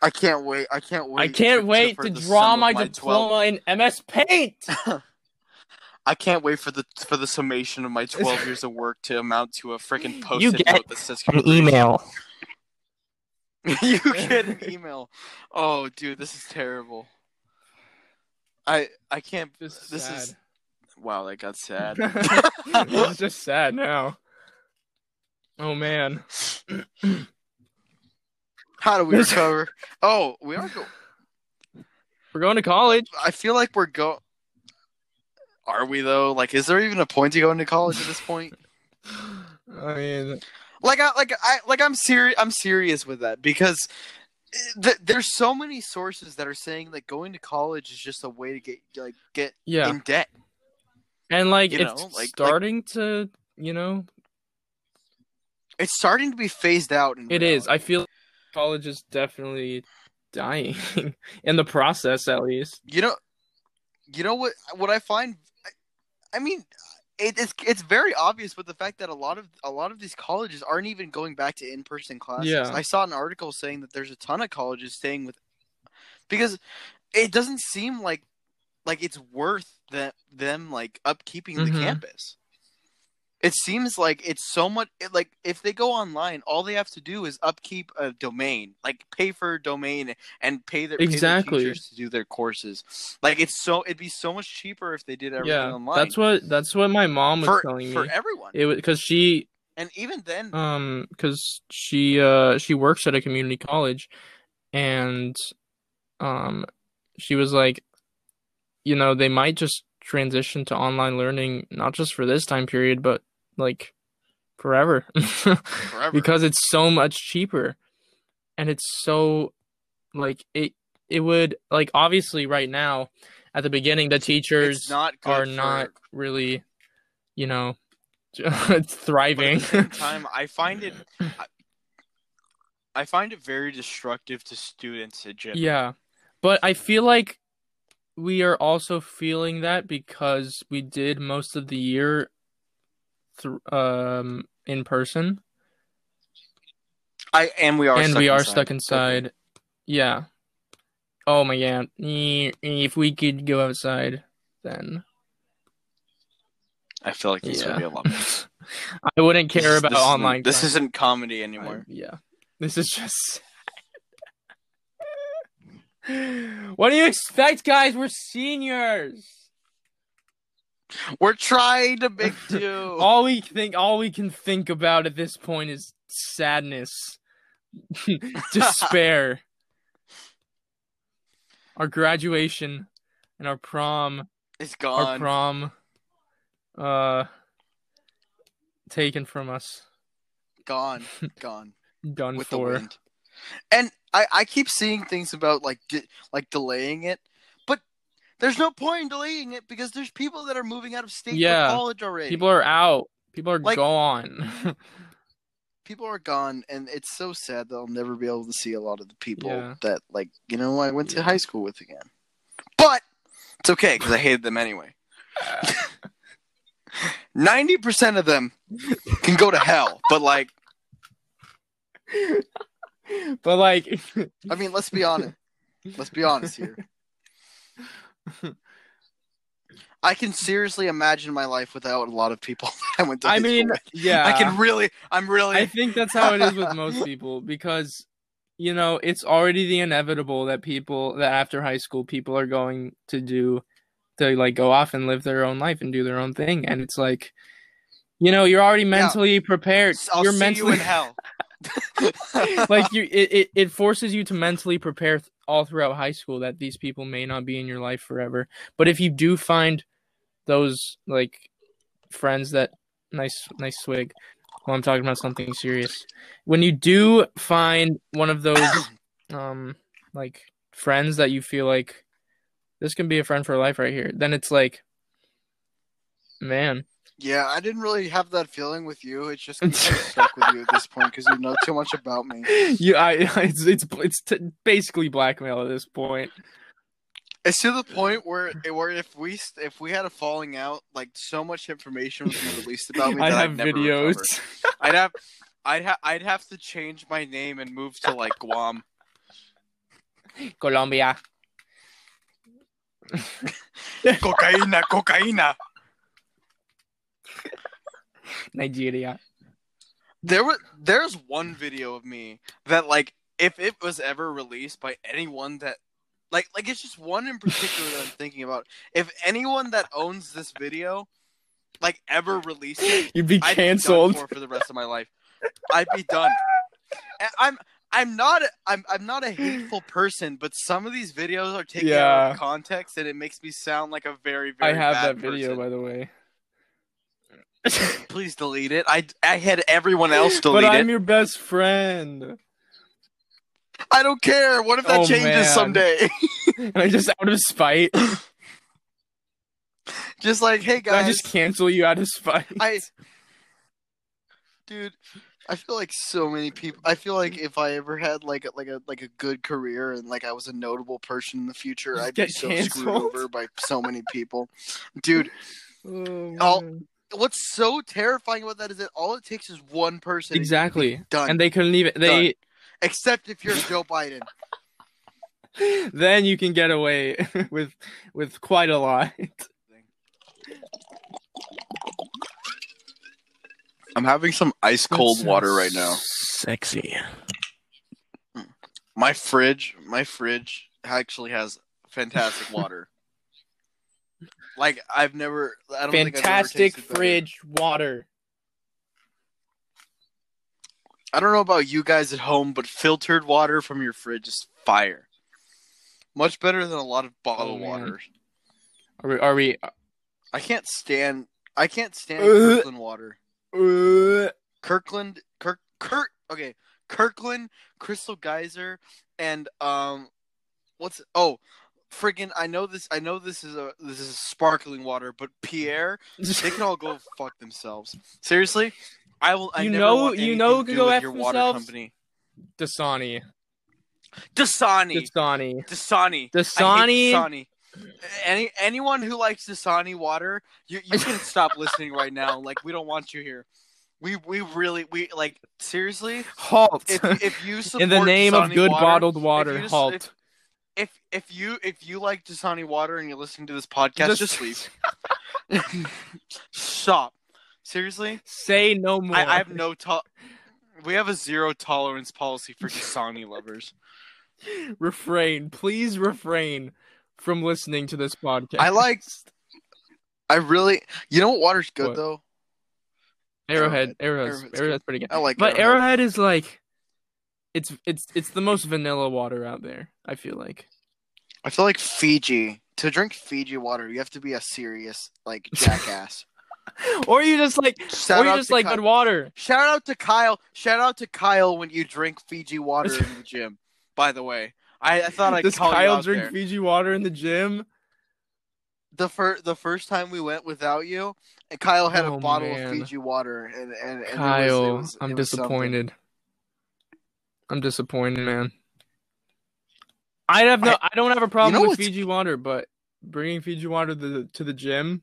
I can't wait. I can't wait.
I can't
for-
wait
for
to draw
sum of
my,
12
diploma in MS Paint.
I can't wait for the for the summation of my 12 years of work to amount to a freaking post-it
You get
note that says congratulations.
email.
you get an email. Oh, dude, this is terrible. I I can't.
This is
This
sad.
is wow. That got sad.
it's just sad now. Oh man.
How do we recover? Oh, we are. Go-
We're going to college.
I feel like we're go. Are we though? Like, is there even a point to going to college at this point?
I mean,
like I like I like I'm serious I'm serious with that because eh, th- there's so many sources that are saying that going to college is just a way to get like get
yeah.
in debt.
and like
you
it's
know, like-
starting to, you know,
It's starting to be phased out.
It is. I feel college is definitely dying in the process at least.
You know, you know what? What I find, I, I mean, it, it's it's very obvious with the fact that a lot of a lot of these colleges aren't even going back to in person classes.
Yeah.
I saw an article saying that there's a ton of colleges staying with because it doesn't seem like like it's worth that them like upkeeping the
Mhm.
campus. It seems like it's so much it, like if they go online, all they have to do is upkeep a domain, like pay for a domain and pay their, pay their
Exactly.
teachers to do their courses. Like it's so it'd be so much cheaper if they did everything
Yeah,
online.
that's what that's what my mom was
for
telling
for
me.
everyone.
It was because she
and even then,
um because she uh she works at a community college and um she was like you know they might just transition to online learning not just for this time period but like forever
forever.
because it's so much cheaper and it's so like it it would like obviously right now at the beginning the teachers
not
are
for-
not really you know thriving
time, I find it. I, I find it very destructive to students in general.
Yeah. But I feel like we are also feeling that because we did most of the year th- um in person
I and we are
and
stuck
we are
inside.
stuck inside. Yeah. Oh my god. If we could go outside then
I feel like this
Yeah.
would be a lot.
I wouldn't care
This-
about
this isn't-
online.
This isn't comedy anymore.
yeah, this is just.
Comedy
I-
anymore.
yeah, this is just. what do you expect, guys? We're seniors.
We're trying to make do.
all we think all we can think about at this point is sadness despair our graduation and our prom is
gone.
our prom uh taken from us
Gone. Gone.
done
with the
for
wind. And I, I keep seeing things about like di- like delaying it, there's no point in delaying it because there's people that are moving out of state
Yeah.
for college already.
people are out people are
Like-
gone
people are gone, and it's so sad that I'll never be able to see a lot of the people
Yeah.
that like you know I went to
Yeah.
high school with again. But it's okay because I hated them anyway. Ninety percent of them can go to hell, but like
but like
I mean, let's be honest. Let's be honest here. I can seriously imagine my life without a lot of people I went to.
i mean yeah
I can really, I'm really.
I think that's how it is with most people because you know it's already the inevitable that people that after high school people are going to do to like go off and live their own life and do their own thing and it's like you know you're already mentally prepared
I'll
you're
see
mentally
you in hell.
like you it, it, it forces you to mentally prepare th- all throughout high school that these people may not be in your life forever. But if you do find those like friends that nice nice swig while i'm talking about something serious when you do find one of those um like friends that you feel like this can be a friend for life right here then it's like man
yeah, I didn't really have that feeling with you. It's just because I'm stuck with you at this point because you know too much about me.
you i it's it's, it's t- basically blackmail at this point
It's to the point where where if we if we had a falling out, like so much information would be released about me.
i
that
have
I'd
videos.
I'd have, I'd have, I'd have to change my name and move to like Guam.
colombia
cocaína, cocaína.
nigeria
There was, there's one video of me that like, if it was ever released by anyone that, like, like it's just one in particular that I'm thinking about. If anyone that owns this video, like, ever released it,
you'd be canceled
be for, for the rest of my life. I'd be done. And I'm I'm not a, I'm I'm not a hateful person, but some of these videos are taken out of context, and it makes me sound like a very very.
I have that video,
person.
by the way.
Please delete it. I I had everyone else delete it.
but I'm your best friend,
I don't care. What if that
Oh,
changes
man.
someday?
and I just out of spite,
just like, hey guys I
just cancel you out of spite.
I, dude, I feel like so many people. I feel like if I ever had like a, like a like a good career and like I was a notable person in the future, I'd be so screwed over by so many people, dude.
Oh.
What's so terrifying about that is that all it takes is one person. and
exactly,
done.
and they couldn't even they.
Except if you're Joe Biden.
Then you can get away with with quite a lot.
I'm having some ice cold water right now.
Sexy.
My fridge, my fridge actually has fantastic water. Like I've never, I don't think I've ever
Fantastic
better.
fridge water.
I don't know about you guys at home, but filtered water from your fridge is fire. Much better than a lot of bottled
Oh,
water.
Are we? Are we
I can't stand. I can't stand
Uh.
Kirkland water.
uh,
Kirkland, Kirk, Kirk. Okay, Kirkland, Crystal Geyser, and um, what's oh, friggin' I know this. I know this is a this is sparkling water, but Perrier, they can all go fuck themselves. Seriously, I will. I
You
never
know-
want
you know
to
who can go
with
F
your water
themselves?
company.
Dasani.
Dasani.
Dasani.
Dasani. I
Dasani.
Dasani. Any anyone who likes Dasani water, you you can stop listening right now. Like we don't want you here. We we really we like seriously.
Halt.
If if you support
In the name of
Dasani
good
water,
bottled water,
you just-
halt.
if- if if you if you like Dasani water and you're listening to this podcast, just, leave. Stop. Seriously,
Say no more.
I, I have no to- We have a zero tolerance policy for Dasani lovers.
refrain. Please refrain from listening to this podcast.
I like. I really. You know what water's good
What?
though.
Arrowhead. Arrowhead's,
Arrowhead's
Arrowhead's pretty good.
I like.
But
Arrowhead.
Arrowhead is like, it's it's it's the most vanilla water out there. I feel like.
I feel like Fiji. To drink Fiji water, you have to be a serious like jackass.
Or you just like,
Shout
or you just like
Kyle.
good water.
Shout out to Kyle. Shout out to Kyle when you drink Fiji water in the gym. By the way, I, I thought I'd
Does
call you
Kyle
out
drink
there.
Fiji water in the gym?
the first the first time we went without you, and Kyle had
Oh,
a bottle
man.
of Fiji water, and and, and it was-
Kyle,
it was-
I'm
disappointed. something.
Disappointed. I'm disappointed, man. I have no,
I-
I, don't have a problem
know
with Fiji water, but bringing Fiji water to the to the gym,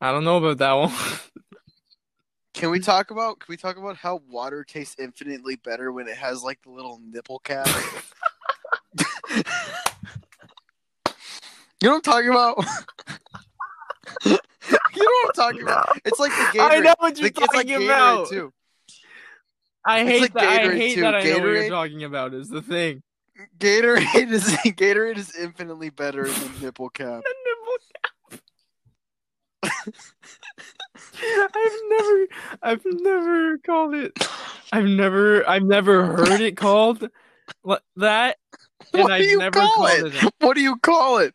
I don't know about that one.
Can we talk about can we talk about how water tastes infinitely better when it has like the little nipple cap? you know what I'm talking about? you know what I'm talking about? It's like the Gatorade.
I know what you're
the- it's like
talking
Gatorade
about.
too.
I hate
like
that. I hate
too.
that. I know what
Gatorade-
you're talking about. Is the thing.
Gatorade is Gatorade is infinitely better than nipple cap. nipple cap.
I've never, I've never called it. I've never, I've never heard it called that, and
What
I've
do you
never
call
called
it?
it.
What do you call it?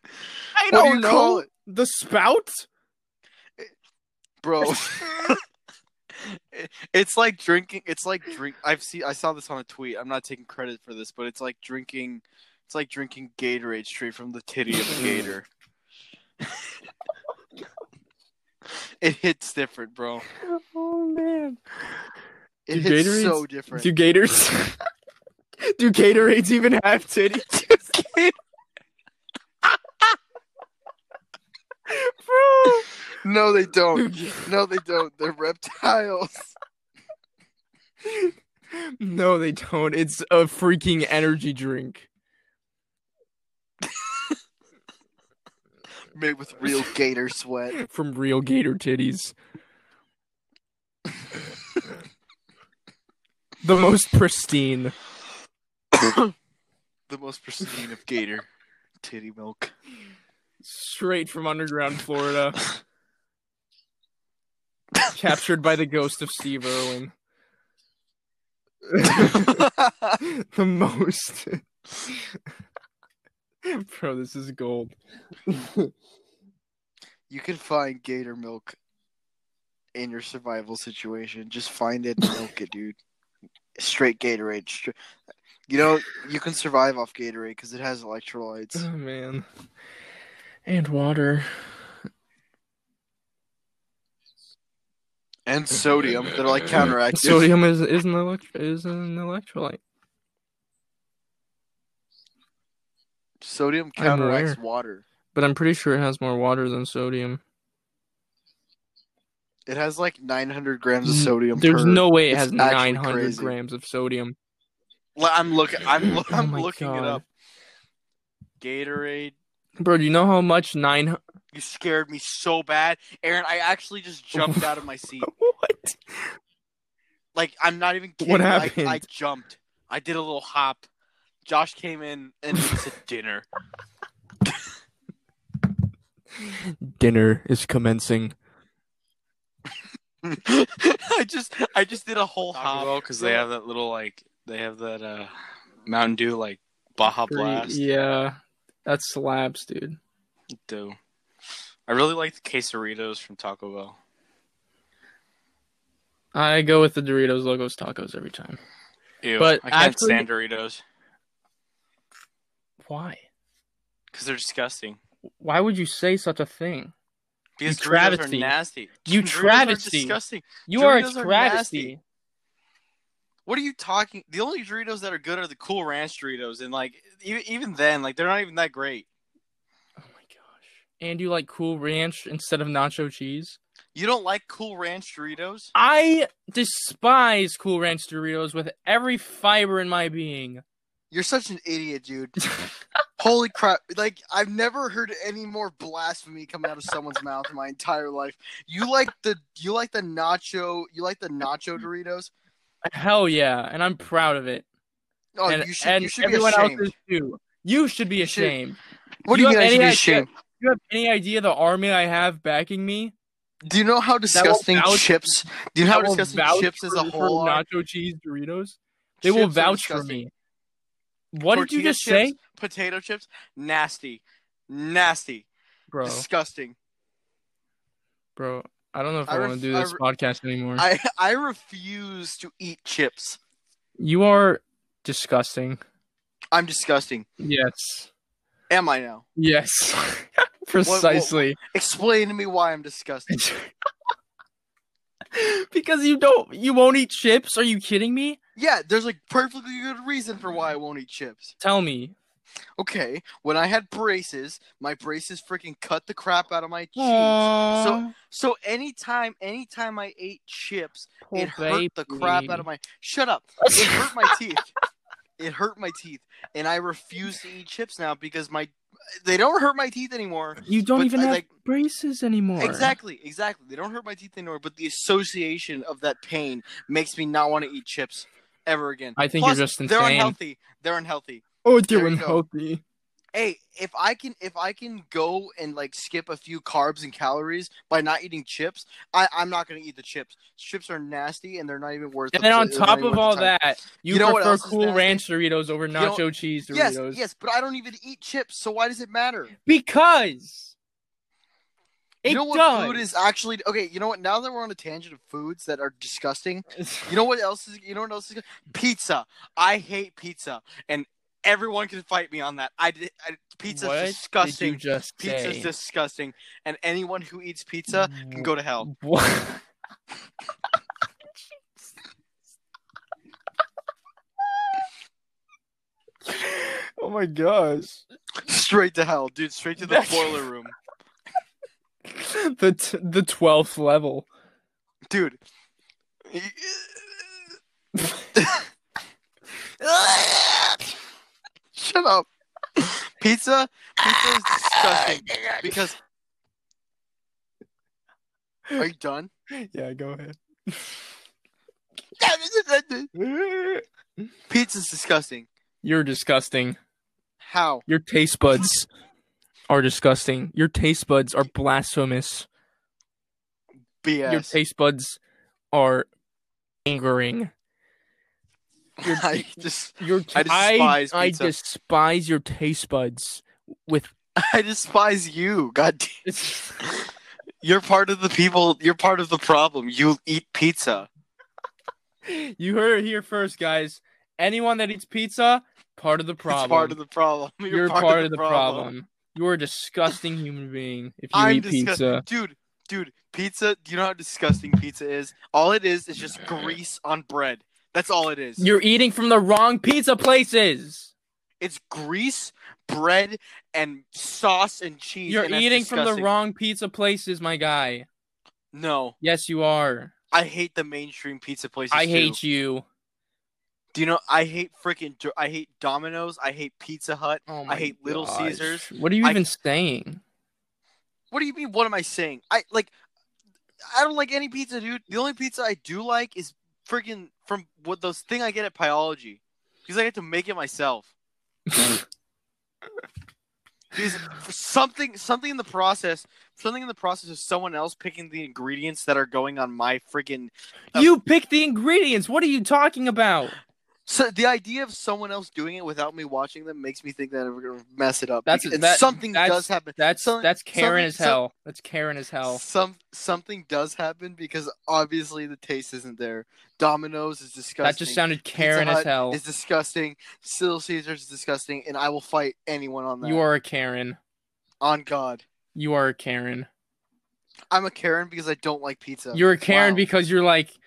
I
What do
don't
you
know.
call it?
The spout?
bro. It's like drinking. It's like drink. I've seen. I saw this on a tweet. I'm not taking credit for this, but it's like drinking. It's like drinking Gatorade straight from the titty of a gator. it hits different, bro.
Oh man.
It
Do
hits
Gatorades-
so different.
Do Gators? Do Gatorades even have titties? Bro.
No, they don't. No, they don't. They're reptiles.
No, they don't. It's a freaking energy drink.
Made with real gator sweat.
from real gator titties. the most pristine.
the most pristine of gator titty milk.
Straight from underground Florida. Captured by the ghost of Steve Irwin. the most. Bro, this is gold.
you can find gator milk in your survival situation. Just find it and milk it, dude. Straight Gatorade. You know, you can survive off Gatorade because it has electrolytes
Oh, man. And water.
And sodium that are like counteractive.
Sodium is, is, an, elect- is an electrolyte.
Sodium counteracts
aware.
water.
But I'm pretty sure it has more water than sodium.
It has like 900 grams of sodium.
There's
per-
no way it
it's
has 900
crazy.
grams of sodium.
Well, I'm looking. I'm,
Oh
I'm
my
looking it
God.
up. Gatorade.
Bro, do you know how much nine?
You scared me so bad, Aaron. I actually just jumped out of my seat.
What?
Like I'm not even kidding.
What happened?
I, jumped. I did a little hop. Josh came in and he said dinner.
Dinner is commencing.
I just I just did a whole
Taco
hop
because they have that little like they have that uh Mountain Dew like Baja Blast.
Yeah, that slaps, dude.
Do. I really like the quesaritos from Taco Bell.
I go with the Doritos Locos Tacos every time.
Ew,
But
I can't
actually-
stand Doritos
Why?
because they're disgusting.
Why would you say such a thing?
Because
You
Doritos
travesty.
are nasty.
You
Doritos
travesty.
disgusting.
You are a
Doritos are
travesty.
What are you talking? The only Doritos that are good are the Cool Ranch Doritos, and like even even then, like they're not even that great.
Oh my gosh. And you like Cool Ranch instead of nacho cheese?
You don't like Cool Ranch Doritos?
I despise Cool Ranch Doritos with every fiber in my being.
You're such an idiot, dude. Holy crap! Like I've never heard any more blasphemy coming out of someone's mouth in my entire life. You like the you like the nacho you like the nacho Doritos?
Hell yeah, and I'm proud of it.
Oh,
and
you should
and
you should be
everyone else
ashamed.
is too. You should be
should-
ashamed.
What
Do
you
you
mean I should be ashamed?
Do you have any idea the army I have backing me?
Do you know how disgusting
vouch-
chips? Do you know how disgusting chips as a
for- for
whole
nacho cheese Doritos. They will
Chips are
vouch for me. What did you just
chips,
say,
Potato chips, nasty, nasty,
bro?
disgusting.
Bro, I don't know if
I
I,
ref-
want to do this
re-
podcast anymore.
I I refuse to eat chips.
you are disgusting.
I'm disgusting.
Yes.
Am I now?
Yes. Precisely.
Explain to me why I'm disgusting.
because you don't you won't eat chips? Are you kidding me?
Yeah, there's a perfectly good reason for why I won't eat chips.
Tell me.
Okay, when I had braces, my braces freaking cut the crap out of my cheeks.
Aww,
So anytime, anytime I ate chips,
poor
it hurt the crap out of my. Shut up! It hurt my teeth. It hurt my teeth, and I refuse to eat chips now because my they don't hurt my teeth anymore.
You don't even
I,
have
like-
braces anymore.
Exactly, exactly. They don't hurt my teeth anymore, but the association of that pain makes me not want to eat chips ever again.
I think
Plus,
you're just insane.
They're unhealthy. They're unhealthy.
Oh,
There
they're
you go. Hey, if I can if I can go and like skip a few carbs and calories by not eating chips, I, I'm not gonna eat the chips. Chips are nasty and they're not even worth. It.
And
the-
then on
they're
top of all that, you,
You know
prefer Cool? Ranch Doritos over
know-
nacho cheese
Yes,
Doritos.
yes, but I don't even eat chips, so why does it matter?
Because it
you know what
does.
food is actually okay. You know what? Now that we're on a tangent of foods that are disgusting, you know what else is? You know what else is? Pizza. I hate pizza, and everyone can fight me on that. I did. I, pizza's
what
disgusting.
Did you just
Pizza's
say?
disgusting, and anyone who eats pizza can go to hell.
What? oh my gosh.
Straight to hell, dude. Straight to the
That's-
boiler room,
The t- the 12th level.
dude. Shut up. Pizza. Pizza is disgusting because. Are you done?
yeah, go ahead.
Pizza's disgusting.
You're disgusting.
How?
Your taste buds are disgusting. Your taste buds are blasphemous.
BS.
Your taste buds are angering. Your,
I just,
your
I despise
I,
pizza.
despise your taste buds with
I despise you. God, you're part of the people. You're part of the problem. You eat pizza.
you heard it here first, guys. Anyone that eats pizza, part of the problem.
It's part of the problem. You're,
You're part, of the problem. You're a disgusting human being if you
I'm
eat pizza.
dude. Dude, pizza. Do you know how disgusting pizza is? All it is is just grease on bread. That's all it is.
You're eating from the wrong pizza places.
It's grease, bread, and sauce and cheese.
You're
and
eating from the wrong pizza places, my guy.
No,
Yes, you are.
I hate the mainstream pizza places.
I
too.
hate you.
Do you know? I hate freaking. I hate Domino's. I hate Pizza Hut.
Oh
I hate Little. Caesars.
What are you
I-
even saying?
What do you mean? What am I saying? I like. I don't like any pizza, dude. The only pizza I do like is freaking from what those thing I get at Pieology, because I get to make it myself. Because something, something in the process, something in the process of someone else picking the ingredients that are going on my freaking.
Uh, you pick the ingredients. What are you talking about?
So the idea of someone else doing it without me watching them makes me think that I'm gonna mess it up.
That's- that-
something
that's-
does happen.
That's
Some-
that's Karen as
some-
hell. That's Karen as hell.
Some something does happen because obviously the taste isn't there. Domino's is disgusting.
That just sounded Karen as hell.
Is disgusting. Little Caesars is disgusting, and I will fight anyone on that.
You are a Karen.
on God.
You are a Karen.
I'm a Karen because I don't like pizza.
You're a Karen
Wow.
because you're like,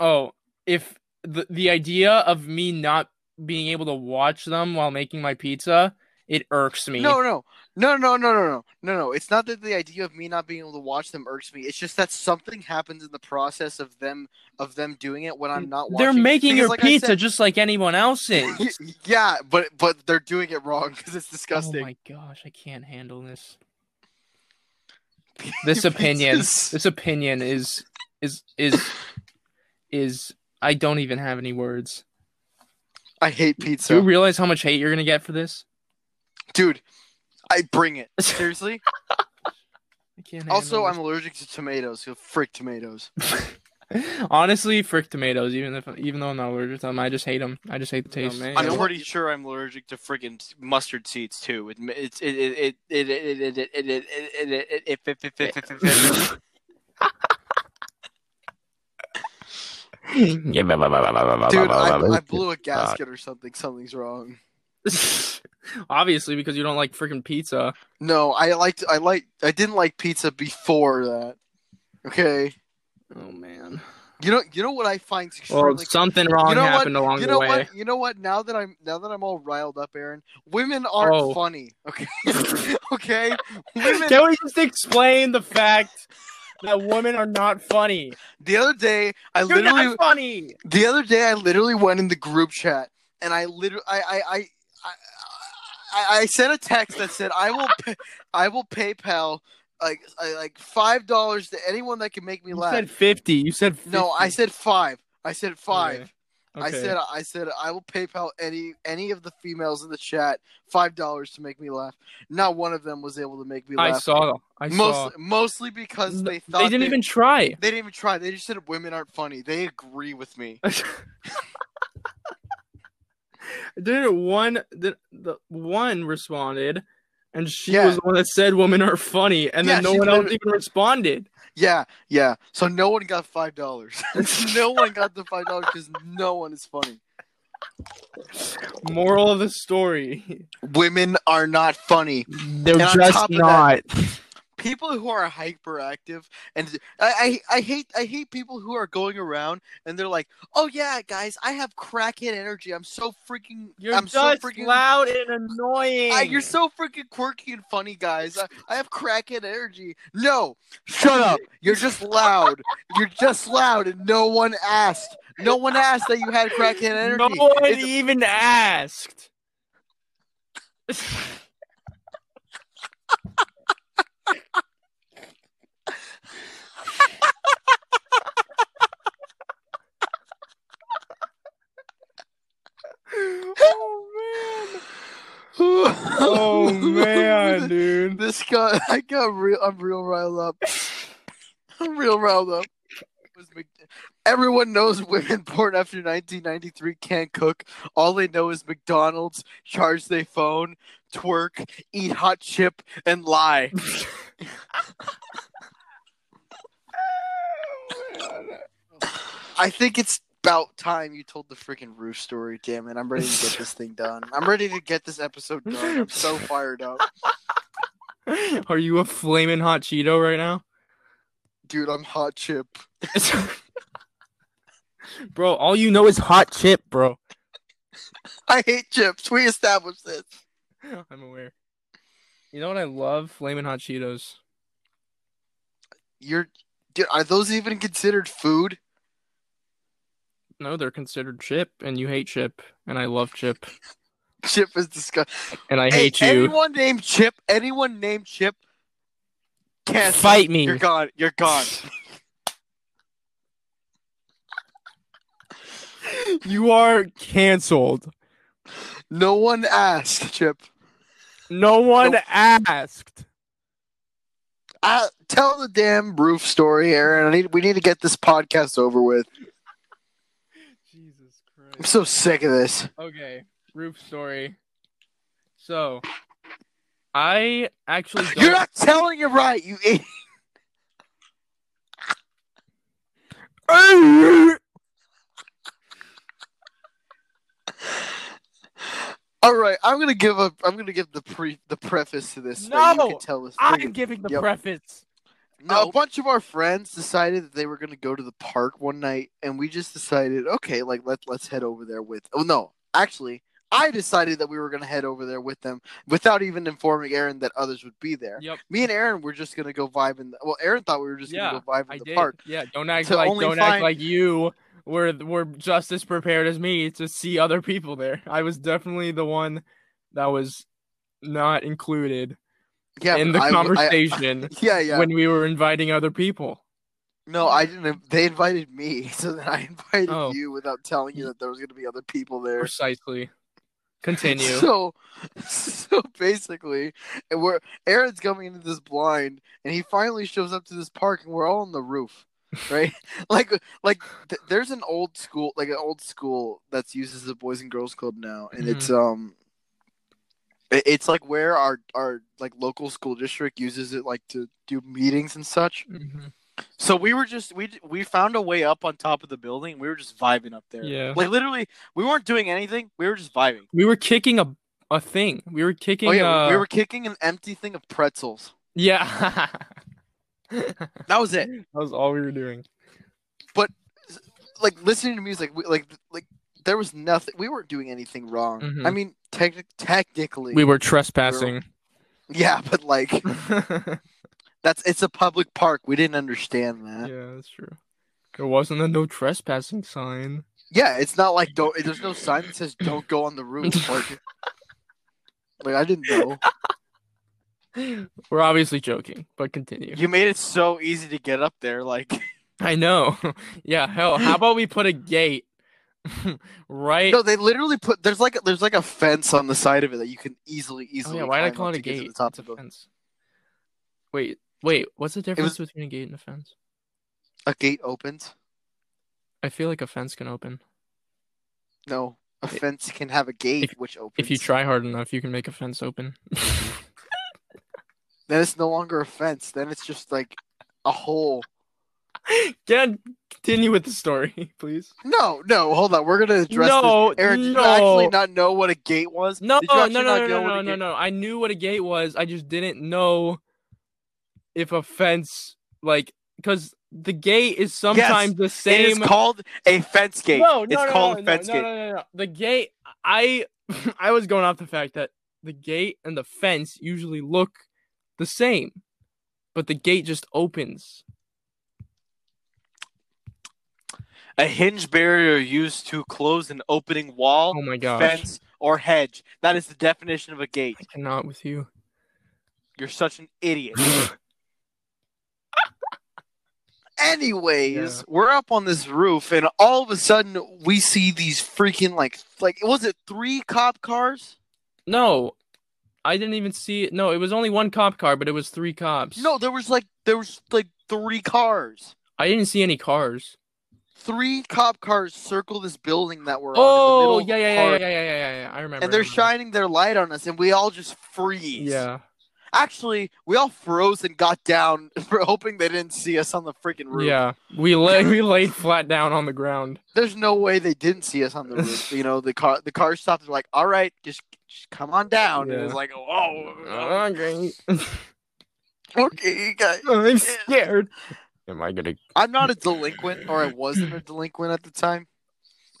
oh, if the the idea of me not being able to watch them while making my pizza It irks me.
No, no, no, no, no, no, no, no, no. It's not that the idea of me not being able to watch them irks me. It's just that something happens in the process of them of them doing it when I'm not watching.
They're making
Because
your
like
pizza
said-
just like anyone else is.
yeah, but but they're doing it wrong because it's disgusting.
oh my gosh, I can't handle this. This opinion, this opinion is is is is I don't even have any words.
I hate pizza.
Do you realize how much hate you're gonna get for this?
dude. I bring it seriously.
I can't.
also, I'm allergic to tomatoes. So frick tomatoes.
honestly frick tomatoes. Even if even though I'm not allergic to them, I just hate them. I just hate the
Oh,
taste.
man. I'm pretty sure I'm allergic to friggin' mustard seeds too. It it's it it it it it it it it it it it it it it it
Dude, I, I blew a gasket or something. Something's wrong.
Obviously, because you don't like freaking pizza.
No, I liked. I like. I didn't like pizza before that. Okay.
Oh man.
You know. You know what I find
Well,
extremely.
something wrong
you know what?
happened along
you
the
know
way.
what? You know what? Now that I'm now that I'm all riled up, Aaron, women aren't
Oh.
funny. Okay. okay. Women.
Can we just explain the fact that women are not funny?
The other day, I
You're
literally.
not funny.
The other day, I literally went in the group chat and I literally, I, I, I, I, I, sent a text that said, "I will, pay, I will PayPal like, I, like five dollars to anyone that can make me
You
laugh."
said fifty. You said 50.
no, I said five. I said five.
Okay.
I said, I said, I will PayPal any any of the females in the chat five dollars to make me laugh. Not one of them was able to make me laugh.
I saw. I saw.
Mostly, mostly because they
They didn't even try.
They didn't even try. They just said women aren't funny. They agree with me.
Didn't one the, the one responded, and she
Yeah.
was the one that said women are funny, and then no one else even responded.
Yeah, yeah. So no one got five dollars. no one got the five dollars because no one is funny.
Moral of the story:
Women are not funny.
they're
And
just
top of
not.
People who are hyperactive, and I, I, I hate, I hate people who are going around and they're like, "Oh yeah, guys, I have crackhead energy. I'm so freaking,
You're
I'm so
just
freaking
loud and annoying.
I, you're so freaking quirky and funny, guys. I, I have crackhead energy. No, shut up. You're just loud. You're just loud, and no one asked. No one asked that you had crackhead energy.
no one
It's-
even asked. oh
oh
man, dude.
This guy, I got real. I'm real riled up. I'm real riled up. Everyone knows women born after 1993 can't cook. All they know is McDonald's, charge their phone, twerk, eat hot chip, and lie. I think it's about time you told the freaking roof story. Damn it! I'm ready to get this thing done. I'm ready to get this episode done. I'm so fired up,
Are you a flaming hot Cheeto right now?
dude. I'm hot chip.
bro, all you know is hot chip, bro.
I hate chips. We established this.
I'm aware. You know what I love? Flaming hot Cheetos.
You're, dude. Are those even considered food?
No, they're considered chip, and you hate chip, and I love chip,
Chip is disgusting.
and I
Hey,
hate you.
Anyone named Chip? Anyone named Chip? Can't
Fight me.
You're gone. You're gone.
You are canceled.
No one asked Chip.
No one
Nope.
asked.
Uh, tell the damn roof story, Aaron. I need. We need to get this podcast over with. I'm so sick of this.
Okay, roof story. So, I actually don't.
You're not telling it right. You. idiot. All right, I'm gonna give a. I'm gonna give the pre the preface to this. so
No,
you can tell us.
I'm giving the
Yep.
preface.
A bunch of our friends decided that they were gonna go to the park one night, and we just decided, okay, like let let's head over there with. Oh no, actually, I decided that we were going to head over there with them without even informing Aaron that others would be there.
Yep.
Me and Aaron were just going to go vibe in. The, well, Aaron thought we were just
Yeah,
going to go vibe in
I
the
did.
park.
Yeah, don't act like don't act like you were were just as prepared as me to see other people there. I was definitely the one that was not included
Yeah,
in the
I- I-
conversation
yeah, yeah.
when we were inviting other people.
no, I didn't. They invited me, so then I invited
Oh.
you without telling you that there was going to be other people there.
Precisely. Continue.
So, so basically, and we're Aaron's coming into this blind, and he finally shows up to this park, and we're all on the roof, right? like, like th- there's an old school, like an old school that's used as a boys and girls club now, and it's um, it's like where our our like local school district uses it like to do meetings and such.
Mhm.
So we were just we we found a way up on top of the building. We were just vibing up there.
Yeah.
Like literally, we weren't doing anything. We were just vibing.
We were kicking a a thing. We were kicking
Oh yeah,
uh,
we were kicking an empty thing of pretzels.
Yeah. that
That was it.
That was all we were doing.
But like listening to music we, like like there was nothing we weren't doing anything wrong
Mhm.
i mean techni- technically
We were trespassing.
yeah but like that's it's a public park we didn't understand that yeah,
that's true. There wasn't a no trespassing sign.
Yeah, it's not like don't there's no sign that says don't go on the roof like like i didn't know
We're obviously joking, but continue.
You made it so easy to get up there. Like
I know. yeah, hell, how about we put a gate right?
no they literally put there's like a, there's like a fence on the side of it that you can easily
oh,
easily
yeah, why did I call it a
to get to
gate?
the top
It's a fence. Wait, wait, what's the difference between a gate and a fence?
a gate opens
I feel like a fence can open.
no a
If-
fence can have a gate
if-
which opens
If you try hard enough, you can make a fence open.
then it's no longer a fence then it's just like a hole
Can continue with the story, please.
No, no, hold on. We're gonna address
No,
this. Aaron, did you actually not know what a gate was?
No, no, no, no, no, no, no, no. I knew what a gate was. I just didn't know if a fence, like, because the gate is sometimes the same.
is called a fence gate.
No, no,
it's
no,
called
no,
a fence
no,
gate.
no, no, no. The gate. I, I was going off the fact that the gate and the fence usually look the same, but the gate just opens.
A hinge barrier used to close an opening wall,
Oh my gosh!
fence, or hedge. That is the definition of a gate.
I cannot with you.
You're such an idiot.
Anyways,
Yeah.
we're up on this roof, and all of a sudden we see these freaking like like was it three cop cars?
No, I didn't even see it. No, it was only one cop car, but it was three cops.
No, there was like there was like three cars.
I didn't see any cars.
Three cop cars circle this building that we're on.
Oh, yeah, yeah, yeah, yeah, yeah, yeah, yeah, yeah. I remember.
And they're
remember.
shining their light on us, and we all just freeze.
Yeah.
Actually, we all froze and got down, for hoping they didn't see us on the freaking roof.
Yeah. We lay we laid flat down on the ground.
There's no way they didn't see us on the roof. you know, the car the car stopped. They're like, "All right, just, just come on down." And
Yeah.
it's like, "Oh, oh
Okay.
okay, guys."
I'm scared. Am I gonna?
I'm not a delinquent, or I wasn't a delinquent at the time.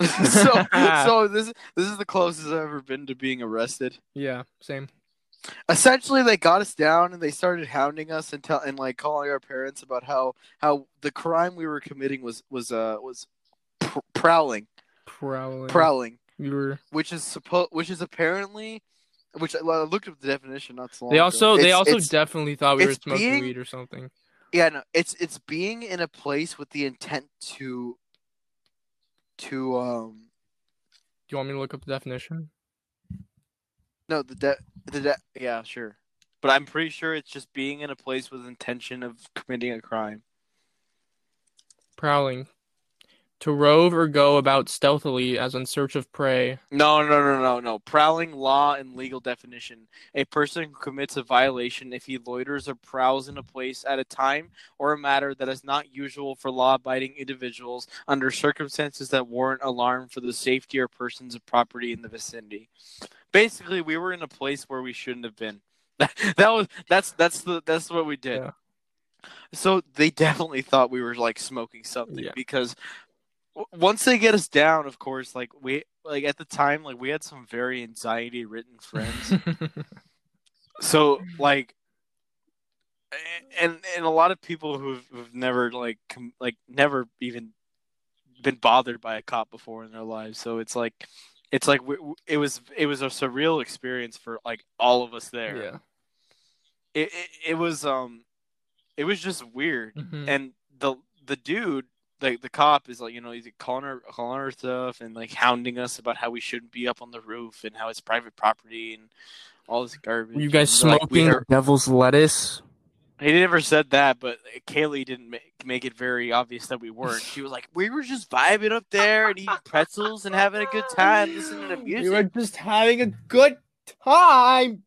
so, so this this is the closest I've ever been to being arrested.
Yeah. Same.
Essentially, they got us down and they started hounding us and tell and like calling our parents about how how the crime we were committing was was uh was pr- prowling,
Prowling.
prowling,
We were.
which is supposed which is apparently. Which I I looked up the definition not so long
They
ago.
also they
It's-
also
it's-
definitely thought we were smoking
being-
weed or something.
Yeah, no, it's it's being in a place with the intent to to um
Do you want me to look up the definition?
no the de- the de-
yeah, sure. But I'm pretty sure it's just being in a place with intention of committing a crime.
Prowling. To rove or go about stealthily as in search of prey.
No, no, no, no, no. Prowling law and legal definition. A person who commits a violation if he loiters or prowls in a place at a time or a matter that is not usual for law abiding individuals under circumstances that warrant alarm for the safety or persons of property in the vicinity. Basically, we were in a place where we shouldn't have been. That, that was that's that's the that's what we did.
Yeah.
so they definitely thought we were like smoking something
Yeah.
because once they get us down, of course, like we like at the time, like we had some very anxiety ridden friends. so like and and a lot of people who've, who've never like com- like never even been bothered by a cop before in their lives so it's like it's like w- w- it was it was a surreal experience for like all of us there
yeah.
it, it it was um it was just weird
Mhm.
and the the dude the the cop is like you know he's calling our calling her stuff and like hounding us about how we shouldn't be up on the roof and how it's private property and all this garbage.
Were you guys
And, like, we
smoking devil's lettuce?
he never said that, but Kaylee didn't make, make it very obvious that we weren't. She was like, "We were just vibing up there and eating pretzels and having a good time, listening to music."
We were just having a good time.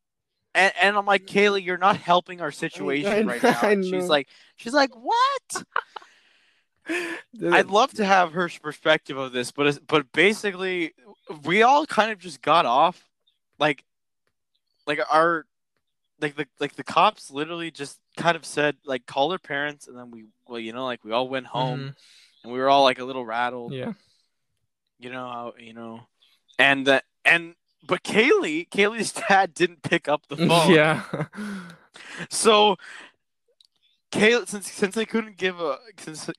And, and I'm like, Kaylee, you're not helping our situation
I-
right now. And she's like, she's like, what? I'd love to have her perspective of this, but but basically, we all kind of just got off, like, like our, like the like the cops literally just kind of said like call their parents, and then we well you know like we all went home, and we were all like a little rattled,
Mm-hmm. Yeah.
you know how you know, and that and but Kaylee Kaylee's dad didn't pick up the phone,
Yeah.
so. Kaylee, since since they couldn't give a since,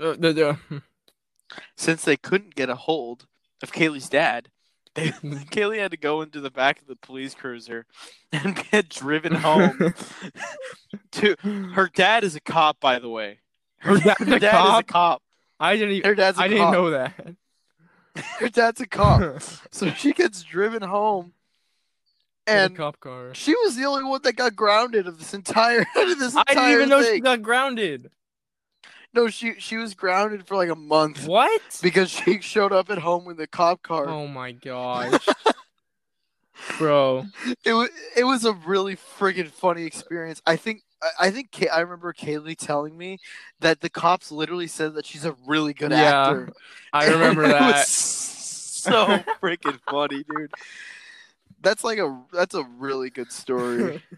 Uh, the- the-
since they couldn't get a hold of Kaylee's dad, they, Kaylee had to go into the back of the police cruiser and get driven home. to her dad is a cop, by the way.
Her dad's a
dad is a
cop?
cop.
I didn't. Even,
Her dad's a
I didn't know that.
Her dad's a cop. so she gets driven home, and
cop car.
she was the only one that got grounded of this entire of this entire
I didn't even know she got grounded.
No, she she was grounded for like a month
What?
because she showed up at home with a cop car.
Oh my gosh, bro.
it was it was a really friggin' funny experience. I think I- think Kay, I remember Kaylee telling me that the cops literally said that she's a really good
Yeah,
actor.
I remember that.
so freaking funny, dude. That's like a that's a really good story.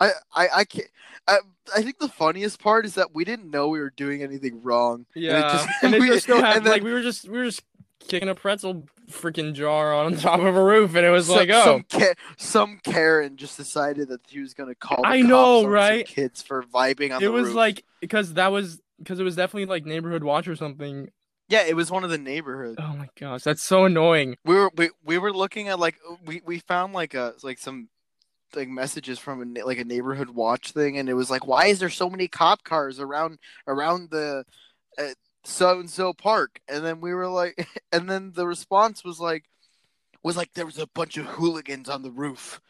I I I can't. I, I think the funniest part is that we didn't know we were doing anything wrong.
Yeah,
just-
and it
we-
just so
and
happened
then-
like we were just we were just kicking a pretzel freaking jar on top of a roof, and it was
Some,
like, oh,
some, Ka- some Karen just decided that she was gonna call. The
I
cops
know, right?
Kids for vibing on
it
the
was
roof.
like because that was because it was definitely like neighborhood watch or something.
Yeah, it was one of the neighborhoods.
Oh my gosh, that's so annoying.
We were we, we were looking at like we, we found like a like some like messages from a, like a neighborhood watch thing, and it was like, why is there so many cop cars around around the so and so park? And then we were like, and then the response was like. Was like there was a bunch of hooligans on the roof.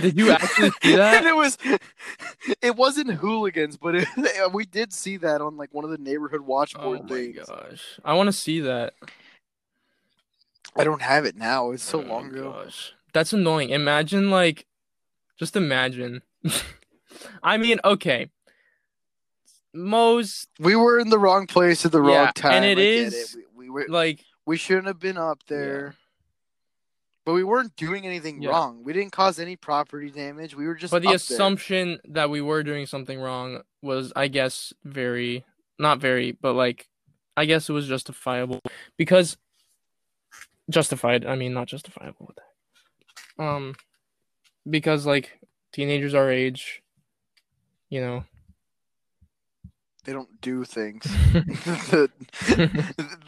Did you actually see
and
that?
it was, it wasn't hooligans, but it, we did see that on like one of the neighborhood watch
Oh
board
my
things.
gosh, I want to see that.
I don't have it now. It's so
Oh
long ago.
Gosh, that's annoying. Imagine like, just imagine. I mean, okay. Most
We were in the wrong place at the
Yeah,
wrong time.
and it
I
is,
it. We, we were
like
we shouldn't have been up there. But we weren't doing anything
Yeah.
wrong. We didn't cause any property damage. We were just
but the
up there.
assumption that we were doing something wrong was i guess very not very but like i guess it was justifiable because justified i mean not justifiable what the heck? um because like teenagers our age you know
They don't do things. they,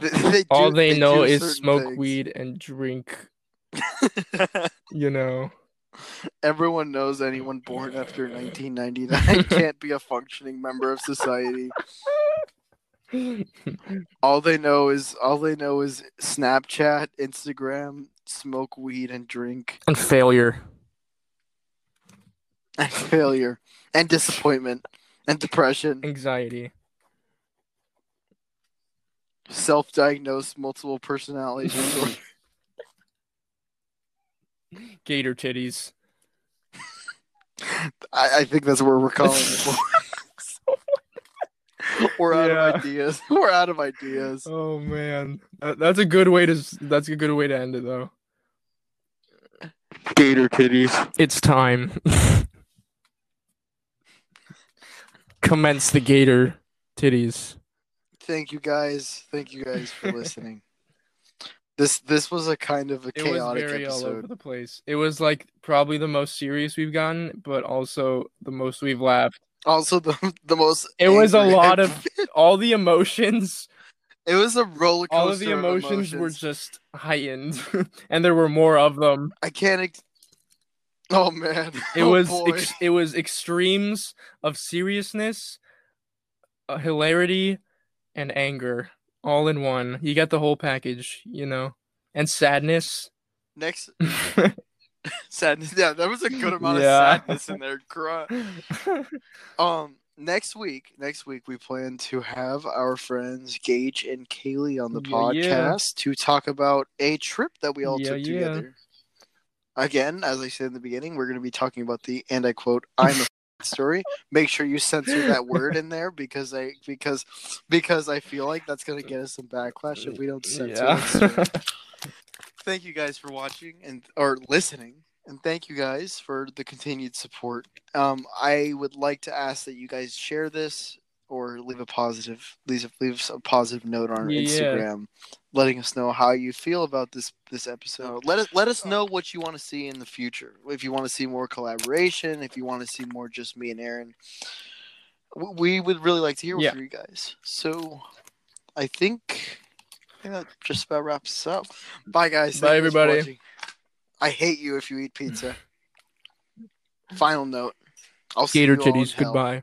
they
all
do-
they, know is smoke
things.
weed and drink you know
Everyone knows anyone born after 1999 can't be a functioning member of society. All they know is all they know is Snapchat, Instagram, smoke weed and drink,
and failure
and failure, and disappointment, and depression.
anxiety
Self-diagnosed multiple personality disorder.
gator titties
I, I think that's where we're calling it. we're out
Yeah.
of ideas. We're out of ideas.
Oh man, That- that's a good way to that's a good way to end it though.
Gator titties.
It's time. Commence the gator titties.
thank you guys. Thank you guys for listening. this this was a kind of a
It was
chaotic
very all over the place. It was like probably the most serious we've gotten, but also the most we've laughed.
Also, the the most.
It was a lot of all the emotions.
It was a roller coaster.
All of the
of
emotions, were just heightened, and there were more of them.
I can't. Ex- oh man,
It
Oh,
was ex- it was extremes of seriousness, uh, hilarity, and anger all in one. You got the whole package, you know, and sadness.
next sadness. Yeah, there was a good amount
Yeah.
of sadness in there. Um, next week, next week we plan to have our friends Gage and Kaylee on the
Yeah, yeah.
podcast to talk about a trip that we all
Yeah,
took
yeah.
together. Again, as I said in the beginning, we're going to be talking about the and I quote I'm a story. Make sure you censor that word in there because I because because I feel like that's going to get us some backlash if we don't censor
yeah.
thank you guys for watching and or listening and thank you guys for the continued support um i would like to ask that you guys share this or leave a positive leave, leave us a positive note on our
Yeah.
instagram letting us know how you feel about this this episode let us let us know what you want to see in the future if you want to see more collaboration if you want to see more just me and aaron we would really like to hear
Yeah.
from you guys so i think I think that just about wraps us up. Bye, guys.
Bye,
Thank you
everybody.
I hate you if you eat pizza. Final note. I'll see
Gator
you all in
titties. Goodbye.